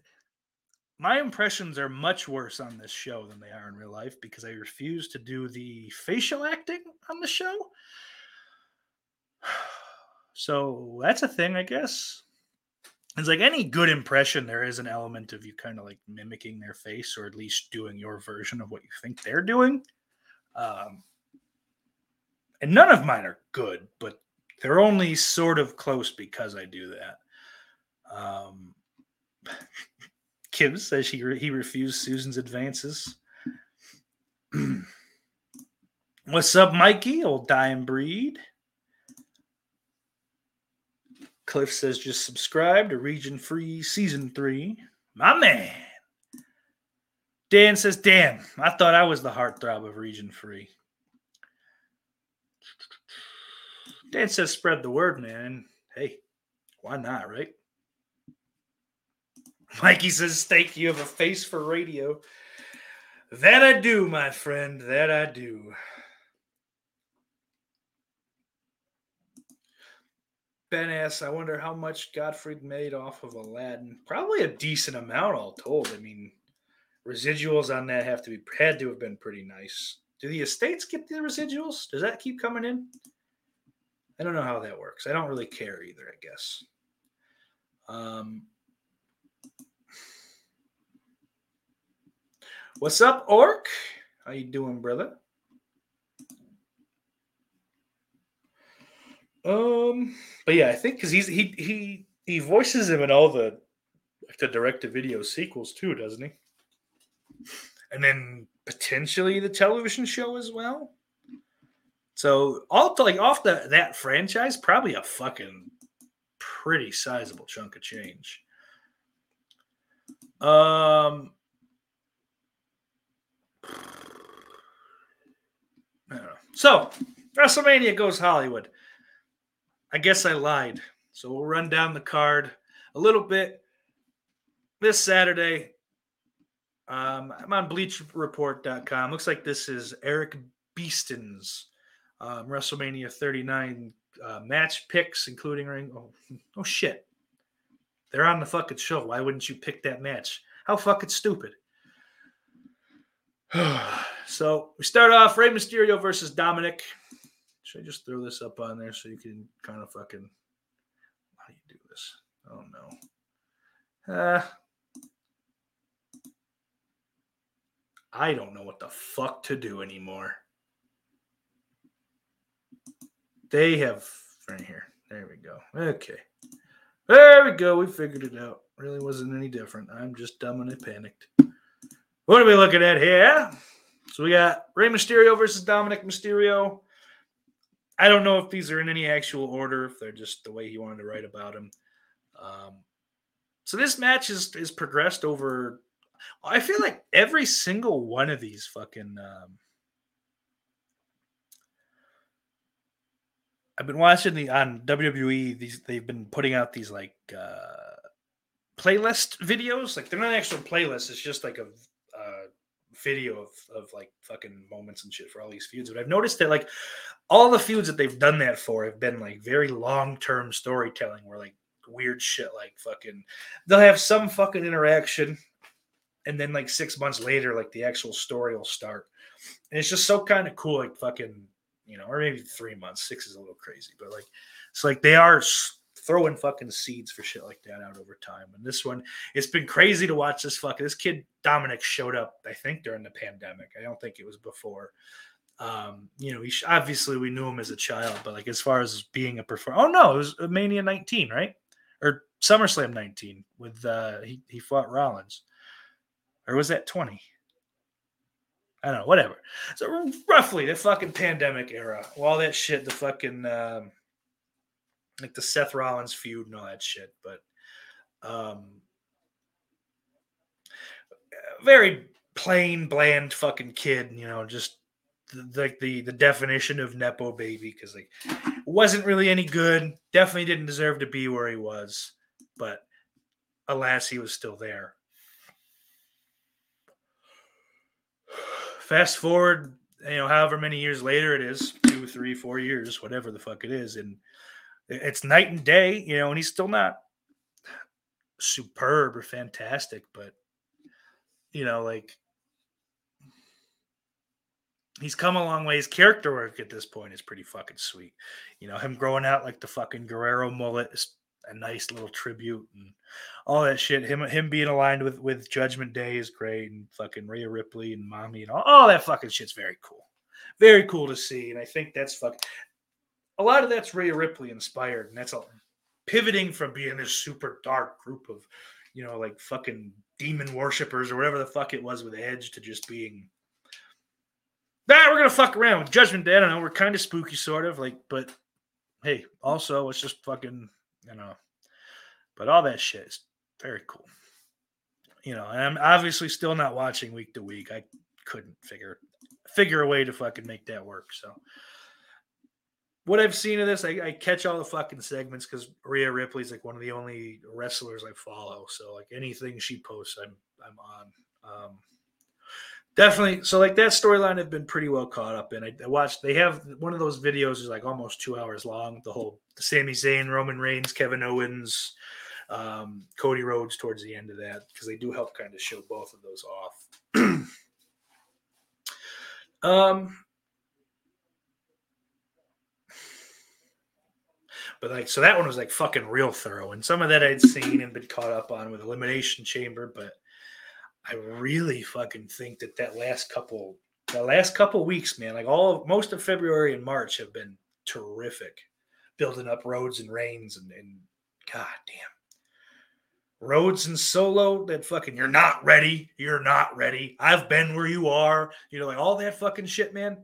my impressions are much worse on this show than they are in real life because I refuse to do the facial acting on the show. <sighs> So that's a thing, I guess. It's like any good impression, there is an element of you kind of like mimicking their face or at least doing your version of what you think they're doing. Um, and none of mine are good, but they're only sort of close because I do that. Um, <laughs> Kim says he re- he refused Susan's advances. <clears throat> What's up, Mikey? Old and breed. Cliff says just subscribe to Region Free Season 3. My man. Dan says, damn, I thought I was the heartthrob of Region Free. Dan says, spread the word, man. Hey, why not, right? Mikey says, Steak, you have a face for radio. That I do, my friend. That I do. Ben asks, I wonder how much Gottfried made off of Aladdin. Probably a decent amount, all told. I mean, residuals on that have to be had to have been pretty nice. Do the estates get the residuals? Does that keep coming in? I don't know how that works. I don't really care either, I guess. Um, what's up, Orc? How you doing, brother? Um, but yeah, I think because he's he he he voices him in all the like the direct to video sequels too, doesn't he? And then potentially the television show as well. So all to like off the that franchise, probably a fucking pretty sizable chunk of change. Um, I don't know. So WrestleMania goes Hollywood. I guess I lied. So we'll run down the card a little bit. This Saturday, um, I'm on bleachreport.com. Looks like this is Erik Beaston's um, WrestleMania 39 uh, match picks, including ring. Oh, <laughs> oh, shit. They're on the fucking show. Why wouldn't you pick that match? How fucking stupid. <sighs> so we start off Rey Mysterio versus Dominik. Should I just throw this up on there so you can kind of fucking how do you do this? Oh no. Uh I don't know what the fuck to do anymore. They have right here. There we go. Okay. There we go. We figured it out. Really wasn't any different. I'm just dumb and I panicked. What are we looking at here? So we got Rey Mysterio versus Dominik Mysterio. I don't know if these are in any actual order, if they're just the way he wanted to write about him. Um, so this match is is progressed over. I feel like every single one of these fucking. Um, I've been watching the on WWE. These they've been putting out these like uh, playlist videos. Like they're not actual playlists. It's just like a video of, of like fucking moments and shit for all these feuds. But I've noticed that like all the feuds that they've done that for have been like very long term storytelling where like weird shit like fucking they'll have some fucking interaction and then like six months later like the actual story will start and it's just so kind of cool like fucking you know or maybe three months six is a little crazy but like it's like they are throwing fucking seeds for shit like that out over time and this one it's been crazy to watch this fucking this kid dominik showed up i think during the pandemic i don't think it was before um, you know, he sh- obviously we knew him as a child, but like as far as being a performer, oh no, it was Mania 19, right? Or SummerSlam 19 with uh he, he fought Rollins, or was that 20? I don't know, whatever. So roughly the fucking pandemic era, all that shit, the fucking um, like the Seth Rollins feud and all that shit, but um, very plain, bland fucking kid, you know, just the- like the the definition of nepo baby because like wasn't really any good definitely didn't deserve to be where he was but alas he was still there. Fast forward you know however many years later it is two three four years whatever the fuck it is and it's night and day you know and he's still not superb or fantastic but you know like he's come a long way. His character work at this point is pretty fucking sweet. You know, him growing out like the fucking Guerrero mullet is a nice little tribute and all that shit. Him him being aligned with with Judgment Day is great, and fucking Rhea Ripley and Mommy and all, all that fucking shit's very cool. Very cool to see, and I think that's fuck. A lot of that's Rhea Ripley inspired, and that's a pivoting from being this super dark group of, you know, like fucking demon worshippers or whatever the fuck it was with Edge to just being nah, we're gonna fuck around with Judgment Day. I don't know. We're kind of spooky, sort of like, but hey, also it's just fucking, you know. But all that shit is very cool. You know, and I'm obviously still not watching week to week. I couldn't figure figure a way to fucking make that work. So what I've seen of this, I, I catch all the fucking segments because Rhea Ripley's like one of the only wrestlers I follow. So like anything she posts, I'm I'm on. Um, definitely so like that storyline i've been pretty well caught up in I, I watched they have one of those videos is like almost two hours long the whole the Sami Zayn, Roman Reigns, Kevin Owens, um, Cody Rhodes towards the end of that because they do help kind of show both of those off. <clears throat> um, but like so that one was like fucking real thorough, and some of that I'd seen and been caught up on with Elimination Chamber, but I really fucking think that that last couple, the last couple weeks, man, like all of, most of February and March have been terrific, building up Rhodes and Reigns and, and god damn, Rhodes and solo. That fucking you're not ready, you're not ready. I've been where you are, you know, like all that fucking shit, man.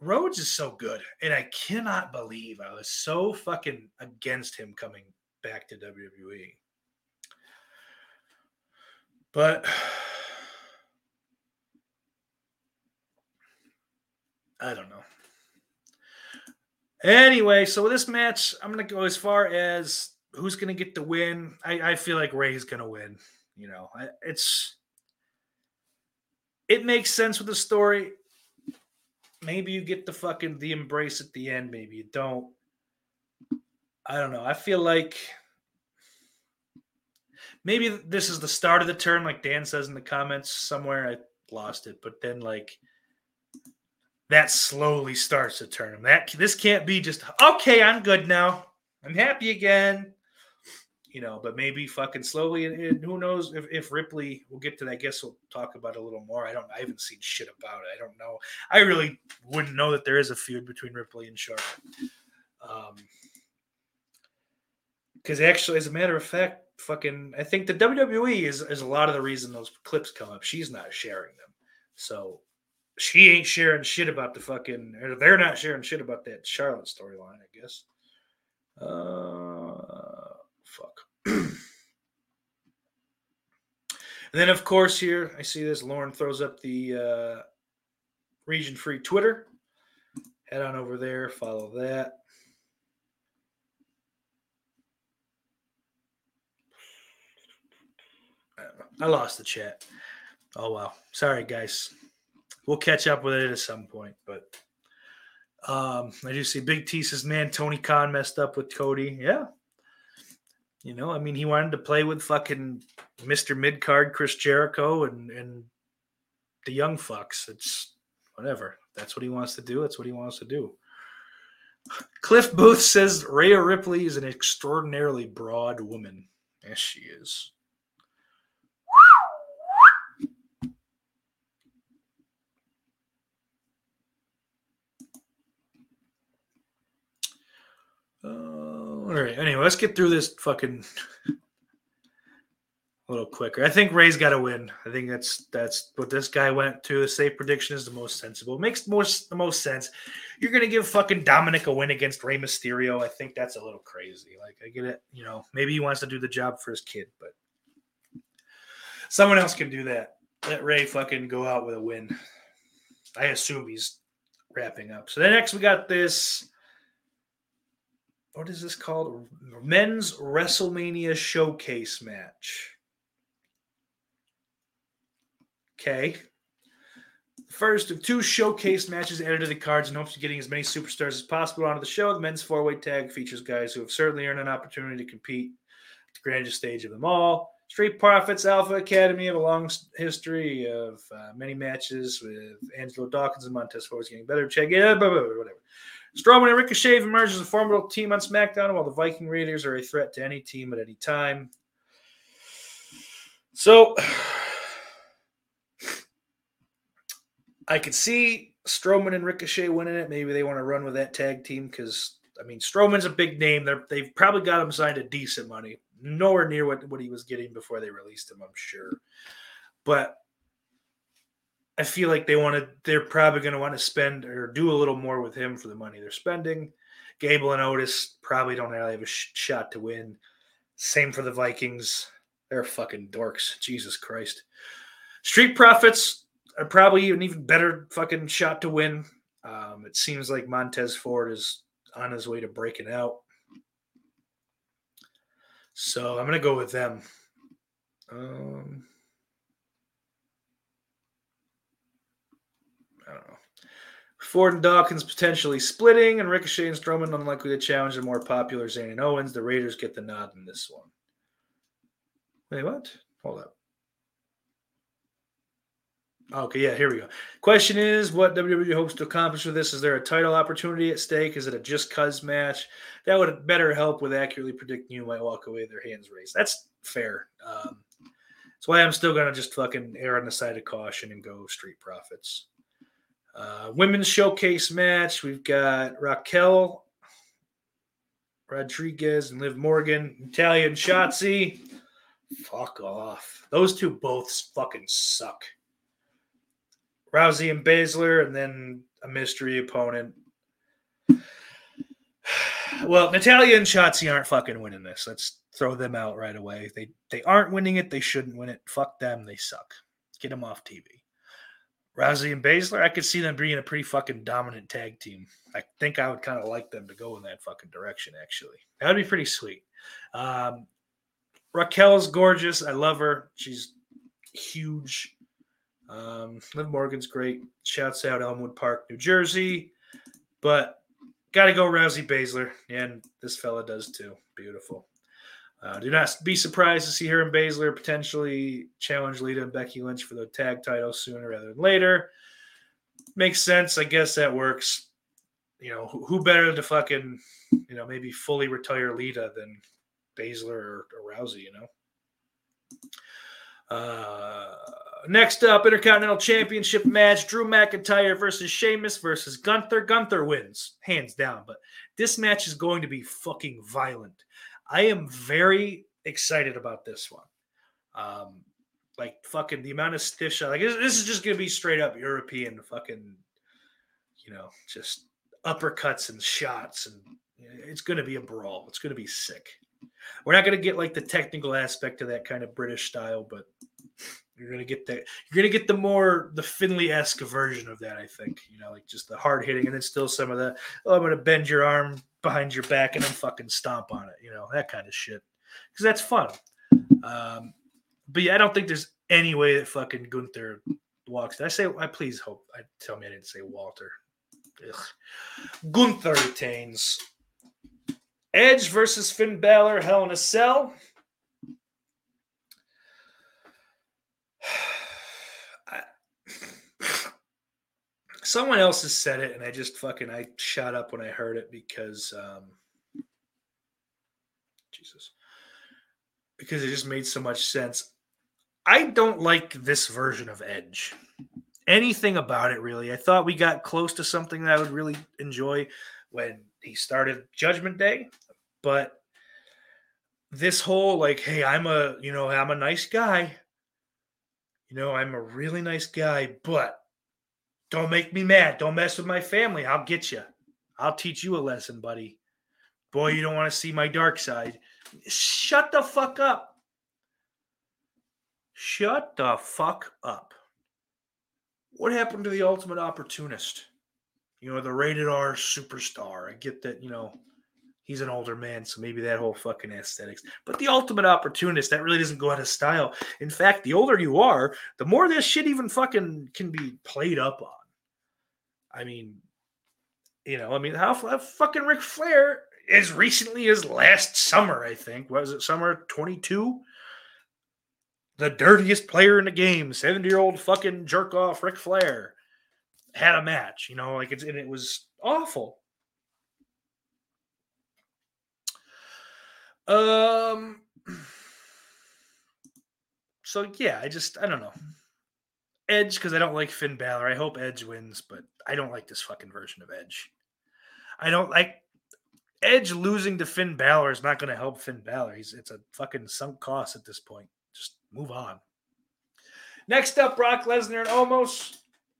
Rhodes is so good, and I cannot believe I was so fucking against him coming back to WWE. But <sighs> I don't know. Anyway, so with this match, I'm gonna go as far as who's gonna get the win. I, I feel like Rey's gonna win. You know, it's it makes sense with the story. Maybe you get the fucking the embrace at the end. Maybe you don't. I don't know. I feel like maybe this is the start of the turn, like Dan says in the comments somewhere. I lost it, but then like that slowly starts to turn. That this can't be just okay. I'm good now. I'm happy again. You know, but maybe fucking slowly, and, and who knows if, if Ripley. We'll get to that. I guess we'll talk about a little more. I don't. I haven't seen shit about it. I don't know. I really wouldn't know that there is a feud between Ripley and Charlotte. Um, Because actually, as a matter of fact, fucking, I think the WWE is, is a lot of the reason those clips come up. She's not sharing them. So she ain't sharing shit about the fucking, or they're not sharing shit about that Charlotte storyline, I guess. Uh. And then, of course, here I see this. Lauren throws up the uh, region free Twitter. Head on over there, follow that. I lost the chat. Oh well. Sorry guys. We'll catch up with it at some point, but um I do see Big T says, man, Tony Khan messed up with Cody. Yeah. You know, I mean, he wanted to play with fucking Mr. Midcard, Chris Jericho, and and the young fucks. It's whatever. That's what he wants to do. That's what he wants to do. Cliff Booth says Rhea Ripley is an extraordinarily broad woman. Yes, she is. Uh, all right. Anyway, let's get through this fucking a <laughs> little quicker. I think Rey's got to win. I think that's that's what this guy went to. The safe prediction is the most sensible. Makes most the most sense. You're gonna give fucking Dominik a win against Rey Mysterio. I think that's a little crazy. Like I get it. You know, maybe he wants to do the job for his kid, but someone else can do that. Let Ray fucking go out with a win. I assume he's wrapping up. So then next we got this. What is this called? Men's WrestleMania Showcase match. Okay. First of two showcase matches added to the cards in hopes of getting as many superstars as possible onto the show. The men's four way tag features guys who have certainly earned an opportunity to compete at the grandest stage of them all. Street Profits Alpha Academy have a long history of uh, many matches with Angelo Dawkins and Montez Ford getting better. Check blah, blah, whatever. Strowman and Ricochet have emerged as a formidable team on SmackDown, while the Viking Raiders are a threat to any team at any time. So I could see Strowman and Ricochet winning it. Maybe they want to run with that tag team because I mean Strowman's a big name. They're, they've probably got him signed at decent money, nowhere near what, what he was getting before they released him. I'm sure, but I feel like they want to. They're probably going to want to spend or do a little more with him for the money they're spending. Gable and Otis probably don't really have a sh- shot to win. Same for the Vikings. They're fucking dorks. Jesus Christ. Street Profits are probably an even better fucking shot to win. Um, it seems like Montez Ford is on his way to breaking out. So I'm going to go with them. Um, I don't know. Ford and Dawkins potentially splitting, and Ricochet and Strowman unlikely to challenge the more popular Zayn and Owens. The Raiders get the nod in this one. Wait, what? Hold up. Okay, yeah, here we go. Question is what WWE hopes to accomplish with this? Is there a title opportunity at stake? Is it a just cuz match? That would better help with accurately predicting who might walk away with their hands raised. That's fair. Um, that's why I'm still going to just fucking err on the side of caution and go Street Profits. Uh, women's showcase match. We've got Raquel Rodriguez and Liv Morgan, Italian Shotzi. Fuck off. Those two both fucking suck. Rousey and Baszler, and then a mystery opponent. <sighs> Well, Natalya and Shotzi aren't fucking winning this. Let's throw them out right away. They they aren't winning it. They shouldn't win it. Fuck them. They suck. Get them off TV. Rousey and Baszler, I could see them being a pretty fucking dominant tag team. I think I would kind of like them to go in that fucking direction, actually. That would be pretty sweet. Um, Raquel's gorgeous. I love her. She's huge. Um, Liv Morgan's great. Shouts out Elmwood Park, New Jersey. But got to go Rousey Baszler. And this fella does too. Beautiful. Uh, do not be surprised to see her and Baszler potentially challenge Lita and Becky Lynch for the tag title sooner rather than later. Makes sense. I guess that works. You know, who, who better to fucking, you know, maybe fully retire Lita than Baszler or, or Rousey, you know? Uh, next up, Intercontinental Championship match: Drew McIntyre versus Sheamus versus Gunther. Gunther wins hands down, but this match is going to be fucking violent. I am very excited about this one. Um, like fucking the amount of stiff shot. Like this, this is just gonna be straight up European fucking, you know, just uppercuts and shots, and it's gonna be a brawl. It's gonna be sick. We're not gonna get like the technical aspect of that kind of British style, but you're gonna get that. You're gonna get the more the Finlay esque version of that. I think you know, like just the hard hitting, and then still some of the oh, I'm gonna bend your arm behind your back and then fucking stomp on it. You know that kind of shit because that's fun. Um, but yeah, I don't think there's any way that fucking Gunther walks. Did I say? I please hope. I tell me I didn't say Walter. Ugh. Gunther retains. Edge versus Finn Balor, Hell in a Cell. Someone else has said it, and I just fucking I shot up when I heard it because um Jesus. Because it just made so much sense. I don't like this version of Edge. Anything about it really. I thought we got close to something that I would really enjoy when he started Judgment Day, but this whole like, hey, I'm a, you know, I'm a nice guy. You know, I'm a really nice guy, but don't make me mad. Don't mess with my family. I'll get you. I'll teach you a lesson, buddy. Boy, you don't want to see my dark side. Shut the fuck up. Shut the fuck up. What happened to the ultimate opportunist? You know, the rated R superstar. I get that, you know, he's an older man, so maybe that whole fucking aesthetics. But the ultimate opportunist, that really doesn't go out of style. In fact, the older you are, the more this shit even fucking can be played up on. I mean, you know, I mean, how, fucking Ric Flair as recently as last summer, I think, was it summer 22? The dirtiest player in the game, 70 year old fucking jerk off Ric Flair had a match, you know, like it's, and it was awful. Um, so yeah, I just, I don't know. Edge, because I don't like Finn Balor. I hope Edge wins, but I don't like this fucking version of Edge. I don't like Edge losing to Finn Balor is not going to help Finn Balor. He's it's a fucking sunk cost at this point. Just move on. Next up, Brock Lesnar and Omos.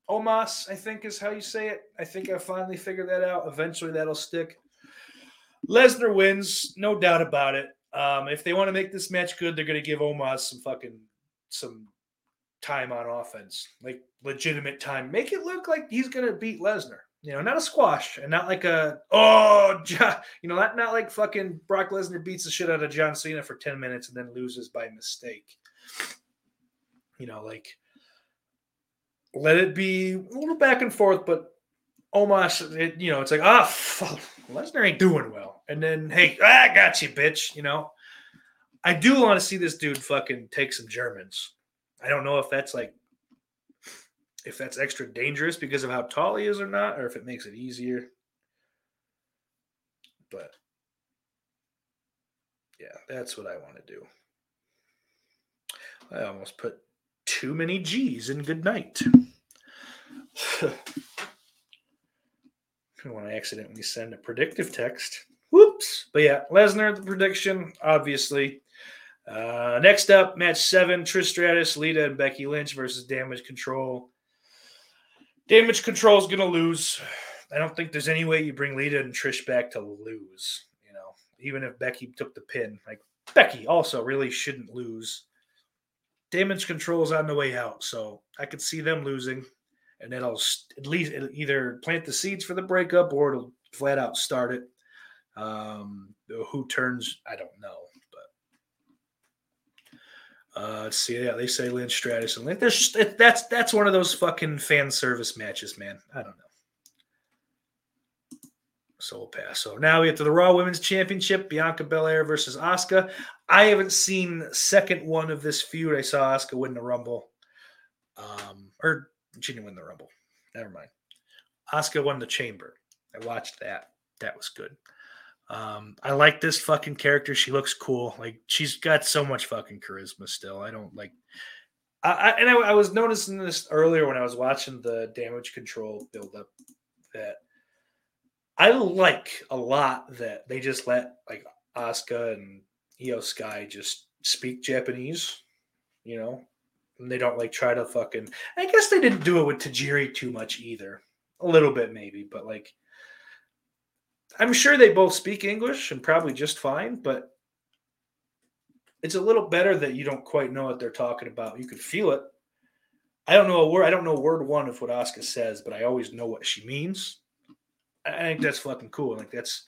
Omos, I think is how you say it. I think I finally figured that out. Eventually, that'll stick. Lesnar wins, no doubt about it. Um, if they want to make this match good, they're going to give Omos some fucking some time on offense, like legitimate time. Make it look like he's going to beat Lesnar. You know, not a squash and not like a oh, <laughs> you know, not not like fucking Brock Lesnar beats the shit out of John Cena for ten minutes and then loses by mistake. You know, like let it be a little back and forth, but Omos, it, you know, it's like ah, fuck, Lesnar ain't doing well, and then hey, I got you, bitch. You know, I do want to see this dude fucking take some Germans. I don't know if that's like if that's extra dangerous because of how tall he is or not, or if it makes it easier. But yeah, that's what I want to do. I almost put too many G's in good night. <sighs> <laughs> when I accidentally send a predictive text. Whoops. But yeah, Lesnar, the prediction, obviously. Uh, next up, match seven Trish Stratus, Lita, and Becky Lynch versus Damage Control. Damage Control is going to lose. I don't think there's any way you bring Lita and Trish back to lose. You know, even if Becky took the pin, like Becky also really shouldn't lose. Damage Control is on the way out, so I could see them losing, and it'll at least it'll either plant the seeds for the breakup or it'll flat out start it. Um, who turns? I don't know, but uh, let's see. Yeah, they say Lynch Stratus and Lynch. There's just, that's that's one of those fucking fan service matches, man. I don't know. So we'll pass. So now we get to the Raw Women's Championship: Bianca Belair versus Asuka. I haven't seen second one of this feud. I saw Asuka win the Rumble, um, or she didn't win the Rumble. Never mind. Asuka won the Chamber. I watched that. That was good. Um, I like this fucking character. She looks cool. Like she's got so much fucking charisma still. I don't like. I, I and I, I was noticing this earlier when I was watching the damage control build up that I like a lot that they just let like Asuka and Iyo Sky just speak Japanese, you know, and they don't like try to fucking. I guess they didn't do it with Tajiri too much either. A little bit maybe, but like, I'm sure they both speak English and probably just fine, but it's a little better that you don't quite know what they're talking about. You can feel it. I don't know a word. I don't know word one of what Asuka says, but I always know what she means. I think that's fucking cool. Like that's,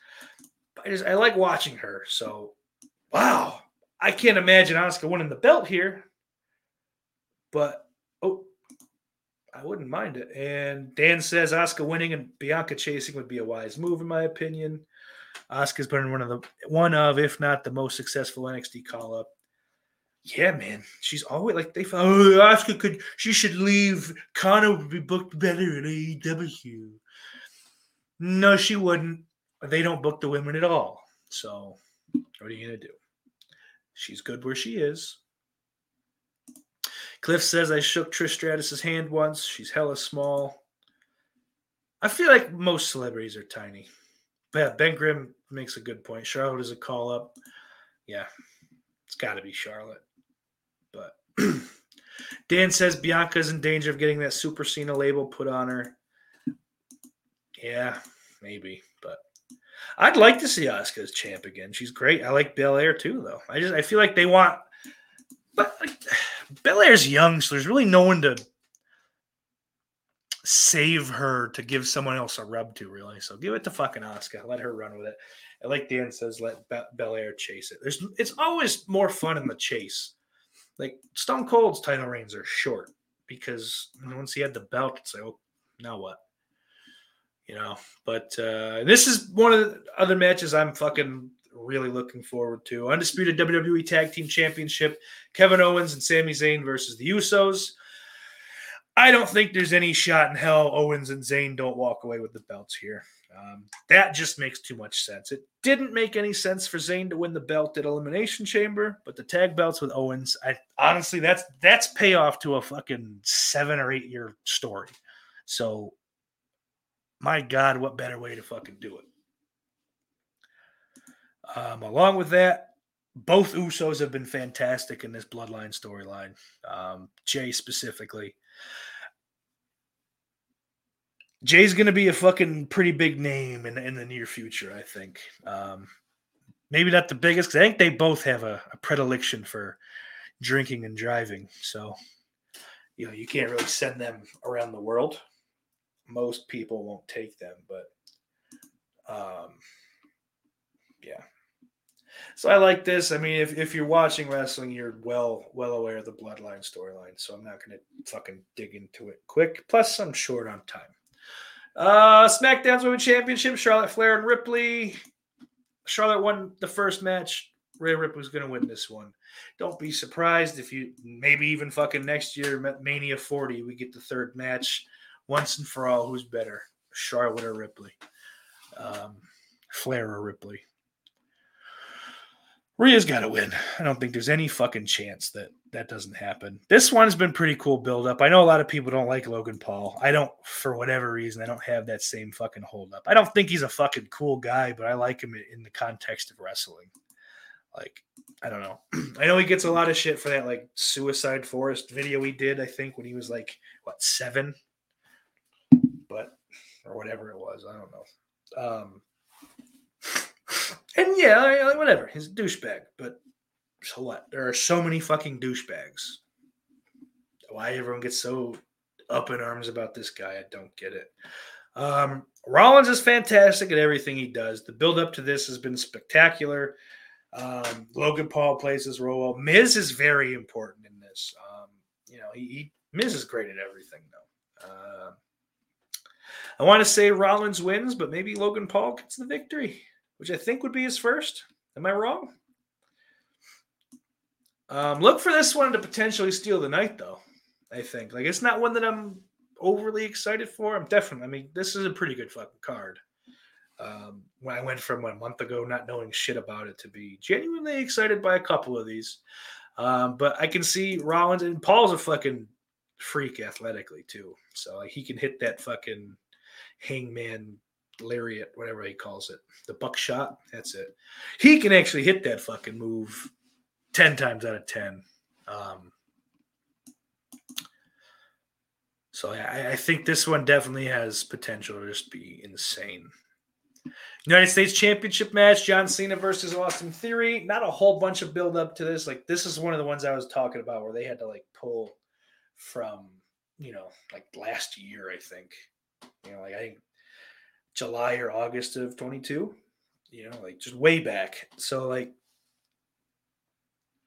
I just I like watching her. So, wow, I can't imagine Asuka winning the belt here, but oh, I wouldn't mind it. And Dan says Oscar winning and Bianca chasing would be a wise move, in my opinion. Oscar's been one of the one of, if not the most successful NXT call up. Yeah, man. She's always like they found oh, Asuka could she should leave. Connor would be booked better in AEW. No, she wouldn't. They don't book the women at all. So what are you gonna do? She's good where she is. Cliff says I shook Trish Stratus's hand once. She's hella small. I feel like most celebrities are tiny. But yeah, Ben Grimm makes a good point. Charlotte is a call up. Yeah, it's got to be Charlotte. But <clears throat> Dan says Bianca's in danger of getting that Super Cena label put on her. Yeah, maybe. But I'd like to see Asuka as champ again. She's great. I like Belair too, though. I just I feel like they want, but like, Belair's young, so there's really no one to save her to give someone else a rub to, really. So give it to fucking Oscar. Let her run with it. And like Dan says, let Be- Belair chase it. There's it's always more fun in the chase. Like Stone Cold's title reigns are short because once he had the belt, it's like, oh, now what? You know. But uh this is one of the other matches I'm fucking really looking forward to. Undisputed WWE Tag Team Championship: Kevin Owens and Sami Zayn versus the Usos. I don't think there's any shot in hell Owens and Zayn don't walk away with the belts here. Um, that just makes too much sense. It didn't make any sense for Zayn to win the belt at Elimination Chamber, but the tag belts with Owens, I honestly that's that's payoff to a fucking seven or eight year story. So, my God, what better way to fucking do it? Um, along with that, both Usos have been fantastic in this Bloodline storyline. Um, Jay specifically. Jay's going to be a fucking pretty big name in, in the near future, I think. Um, maybe not the biggest, 'cause I think they both have a, a predilection for drinking and driving. So, you know, you can't really send them around the world. Most people won't take them, but um, yeah. So I like this. I mean, if, if you're watching wrestling, you're well well aware of the bloodline storyline. So I'm not gonna fucking dig into it quick. Plus, I'm short on time. Uh SmackDown's Women's Championship, Charlotte Flair and Ripley. Charlotte won the first match. Rhea Ripley's gonna win this one. Don't be surprised if you maybe even fucking next year Mania 40 we get the third match once and for all. Who's better, Charlotte or Ripley? Um, Flair or Ripley? Rhea's got to win. I don't think there's any fucking chance that that doesn't happen. This one's been pretty cool build up. I know a lot of people don't like Logan Paul. I don't, for whatever reason, I don't have that same fucking hold up. I don't think he's a fucking cool guy, but I like him in the context of wrestling. Like, I don't know. <clears throat> I know he gets a lot of shit for that like Suicide Forest video he did, I think, when he was like, what, seven? But, or whatever it was. I don't know. Um, and yeah, I- I- whatever. He's a douchebag. But so what? There are so many fucking douchebags. Why everyone gets so up in arms about this guy, I don't get it. Um, Rollins is fantastic at everything he does. The build up to this has been spectacular. Um, Logan Paul plays his role well. Miz is very important in this. Um, you know, he, he Miz is great at everything, though. Uh, I want to say Rollins wins, but maybe Logan Paul gets the victory, which I think would be his first. Am I wrong? Um, look for this one to potentially steal the night, though. I think like it's not one that I'm overly excited for. I'm definitely. I mean, this is a pretty good fucking card. Um, when I went from a month ago not knowing shit about it to be genuinely excited by a couple of these. Um, but I can see Rollins and Paul's a fucking freak athletically too. So like he can hit that fucking hangman lariat, whatever he calls it, the buckshot. That's it. He can actually hit that fucking move ten times out of ten. Um, so I, I think this one definitely has potential to just be insane. United States Championship match: John Cena versus Austin Theory. Not a whole bunch of build up to this. Like this is one of the ones I was talking about where they had to like pull from you know like last year. I think you know like I think July or August of 22. You know like just way back. So like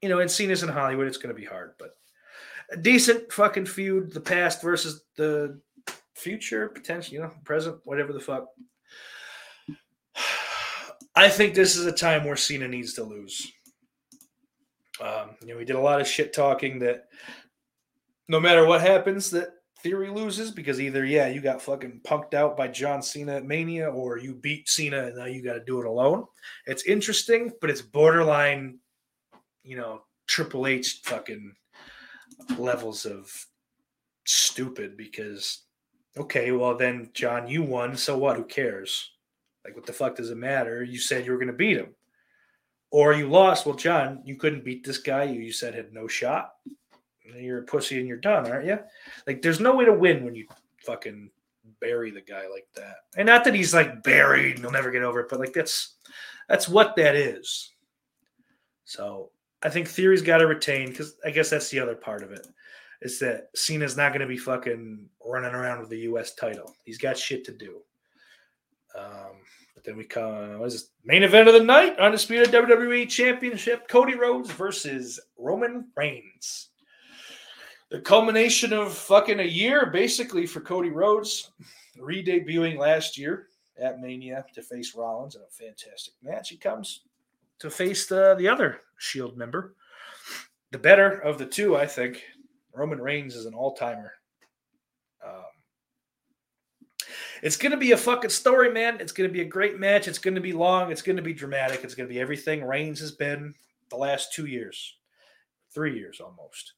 you know, and Cena's in Hollywood. It's going to be hard, but a decent fucking feud. The past versus the future, potential, you know, present, whatever the fuck. I think this is a time where Cena needs to lose. Um, you know, we did a lot of shit talking that no matter what happens, that Theory loses because either yeah, you got fucking punked out by John Cena at Mania, or you beat Cena and now you got to do it alone. It's interesting, but it's borderline, you know, Triple H fucking levels of stupid because okay, well then John, you won, so what? Who cares? Like, what the fuck does it matter? You said you were going to beat him. Or you lost. Well, John, you couldn't beat this guy you, you said had no shot. You're a pussy and you're done, aren't you? Like, there's no way to win when you fucking bury the guy like that. And not that he's like buried and he'll never get over it, but like that's that's what that is. So I think Theory's got to retain because I guess that's the other part of it is that Cena's not going to be fucking running around with the U.S. title. He's got shit to do. Um, but then we come, what is this? Main event of the night, undisputed WWE Championship, Cody Rhodes versus Roman Reigns. The culmination of fucking a year, basically, for Cody Rhodes, re-debuting last year at Mania to face Rollins in a fantastic match. He comes to face the, the other Shield member. The better of the two, I think. Roman Reigns is an all-timer. Um, it's going to be a fucking story, man. It's going to be a great match. It's going to be long. It's going to be dramatic. It's going to be everything Reigns has been the last two years, three years almost.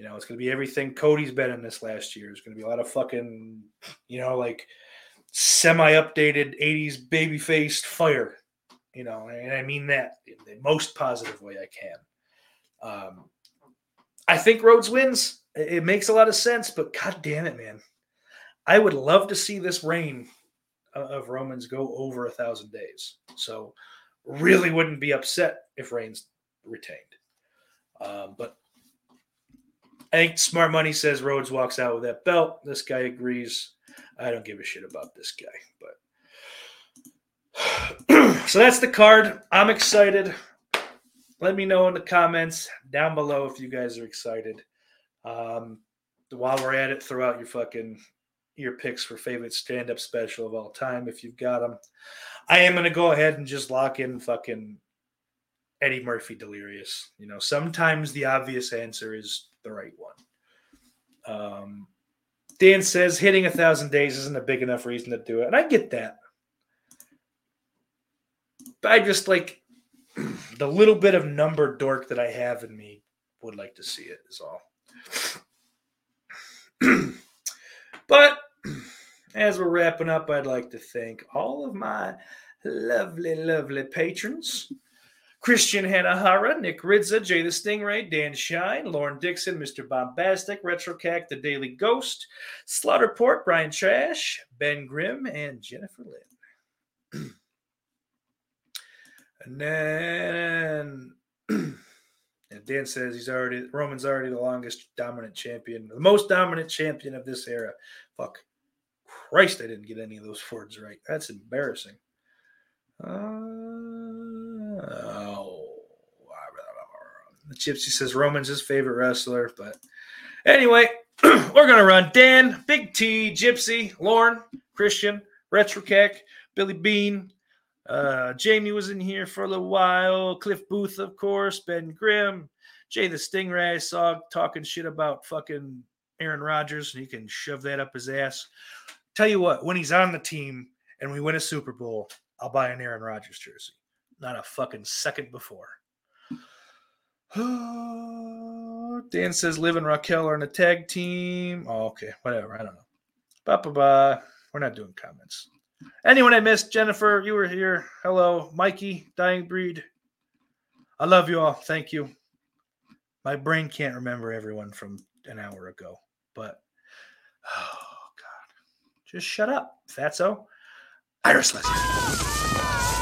You know, it's going to be everything Cody's been in this last year. It's going to be a lot of fucking, you know, like semi updated 80s baby faced fire, you know, and I mean that in the most positive way I can. Um, I think Rhodes wins. It makes a lot of sense, but god damn it, man. I would love to see this reign of Romans go over a thousand days. So, really wouldn't be upset if Reigns retained. Um, but I think smart money says Rhodes walks out with that belt. This guy agrees. I don't give a shit about this guy, but <sighs> so that's the card. I'm excited. Let me know in the comments down below if you guys are excited. Um, while we're at it, throw out your fucking your picks for favorite stand-up special of all time if you've got them. I am going to go ahead and just lock in fucking Eddie Murphy Delirious. You know, sometimes the obvious answer is the right one. Um, Dan says hitting a thousand days isn't a big enough reason to do it, and I get that. But I just like <clears throat> the little bit of number dork that I have in me would like to see it. Is all. <clears throat> but <clears throat> as we're wrapping up, I'd like to thank all of my lovely, lovely patrons. Christian Hanahara, Nick Ridza, Jay the Stingray, Dan Shine, Lauren Dixon, Mr. Bombastic, Retrocac, The Daily Ghost, Slaughterport, Brian Trash, Ben Grimm, and Jennifer Lynn. <clears throat> and then <clears throat> and Dan says he's already Roman's already the longest dominant champion, the most dominant champion of this era. Fuck. Christ, I didn't get any of those words right. That's embarrassing. Uh. The Gypsy says Roman's his favorite wrestler, but anyway, <clears throat> we're gonna run Dan, Big T, Gypsy, Lauren, Christian, Retrocac, Billy Bean. Uh, Jamie was in here for a little while. Cliff Booth, of course, Ben Grimm, Jay the Stingray. I saw talking shit about fucking Aaron Rodgers, he can shove that up his ass. Tell you what, when he's on the team and we win a Super Bowl, I'll buy an Aaron Rodgers jersey. Not a fucking second before. <gasps> Dan says Liv and Raquel are in a tag team. Oh, okay, whatever. I don't know. Bye bye bye. We're not doing comments. Anyone I missed, Jennifer, you were here. Hello, Mikey, Dying Breed. I love you all. Thank you. My brain can't remember everyone from an hour ago, but oh god, just shut up, Fatso. Iris Leslie.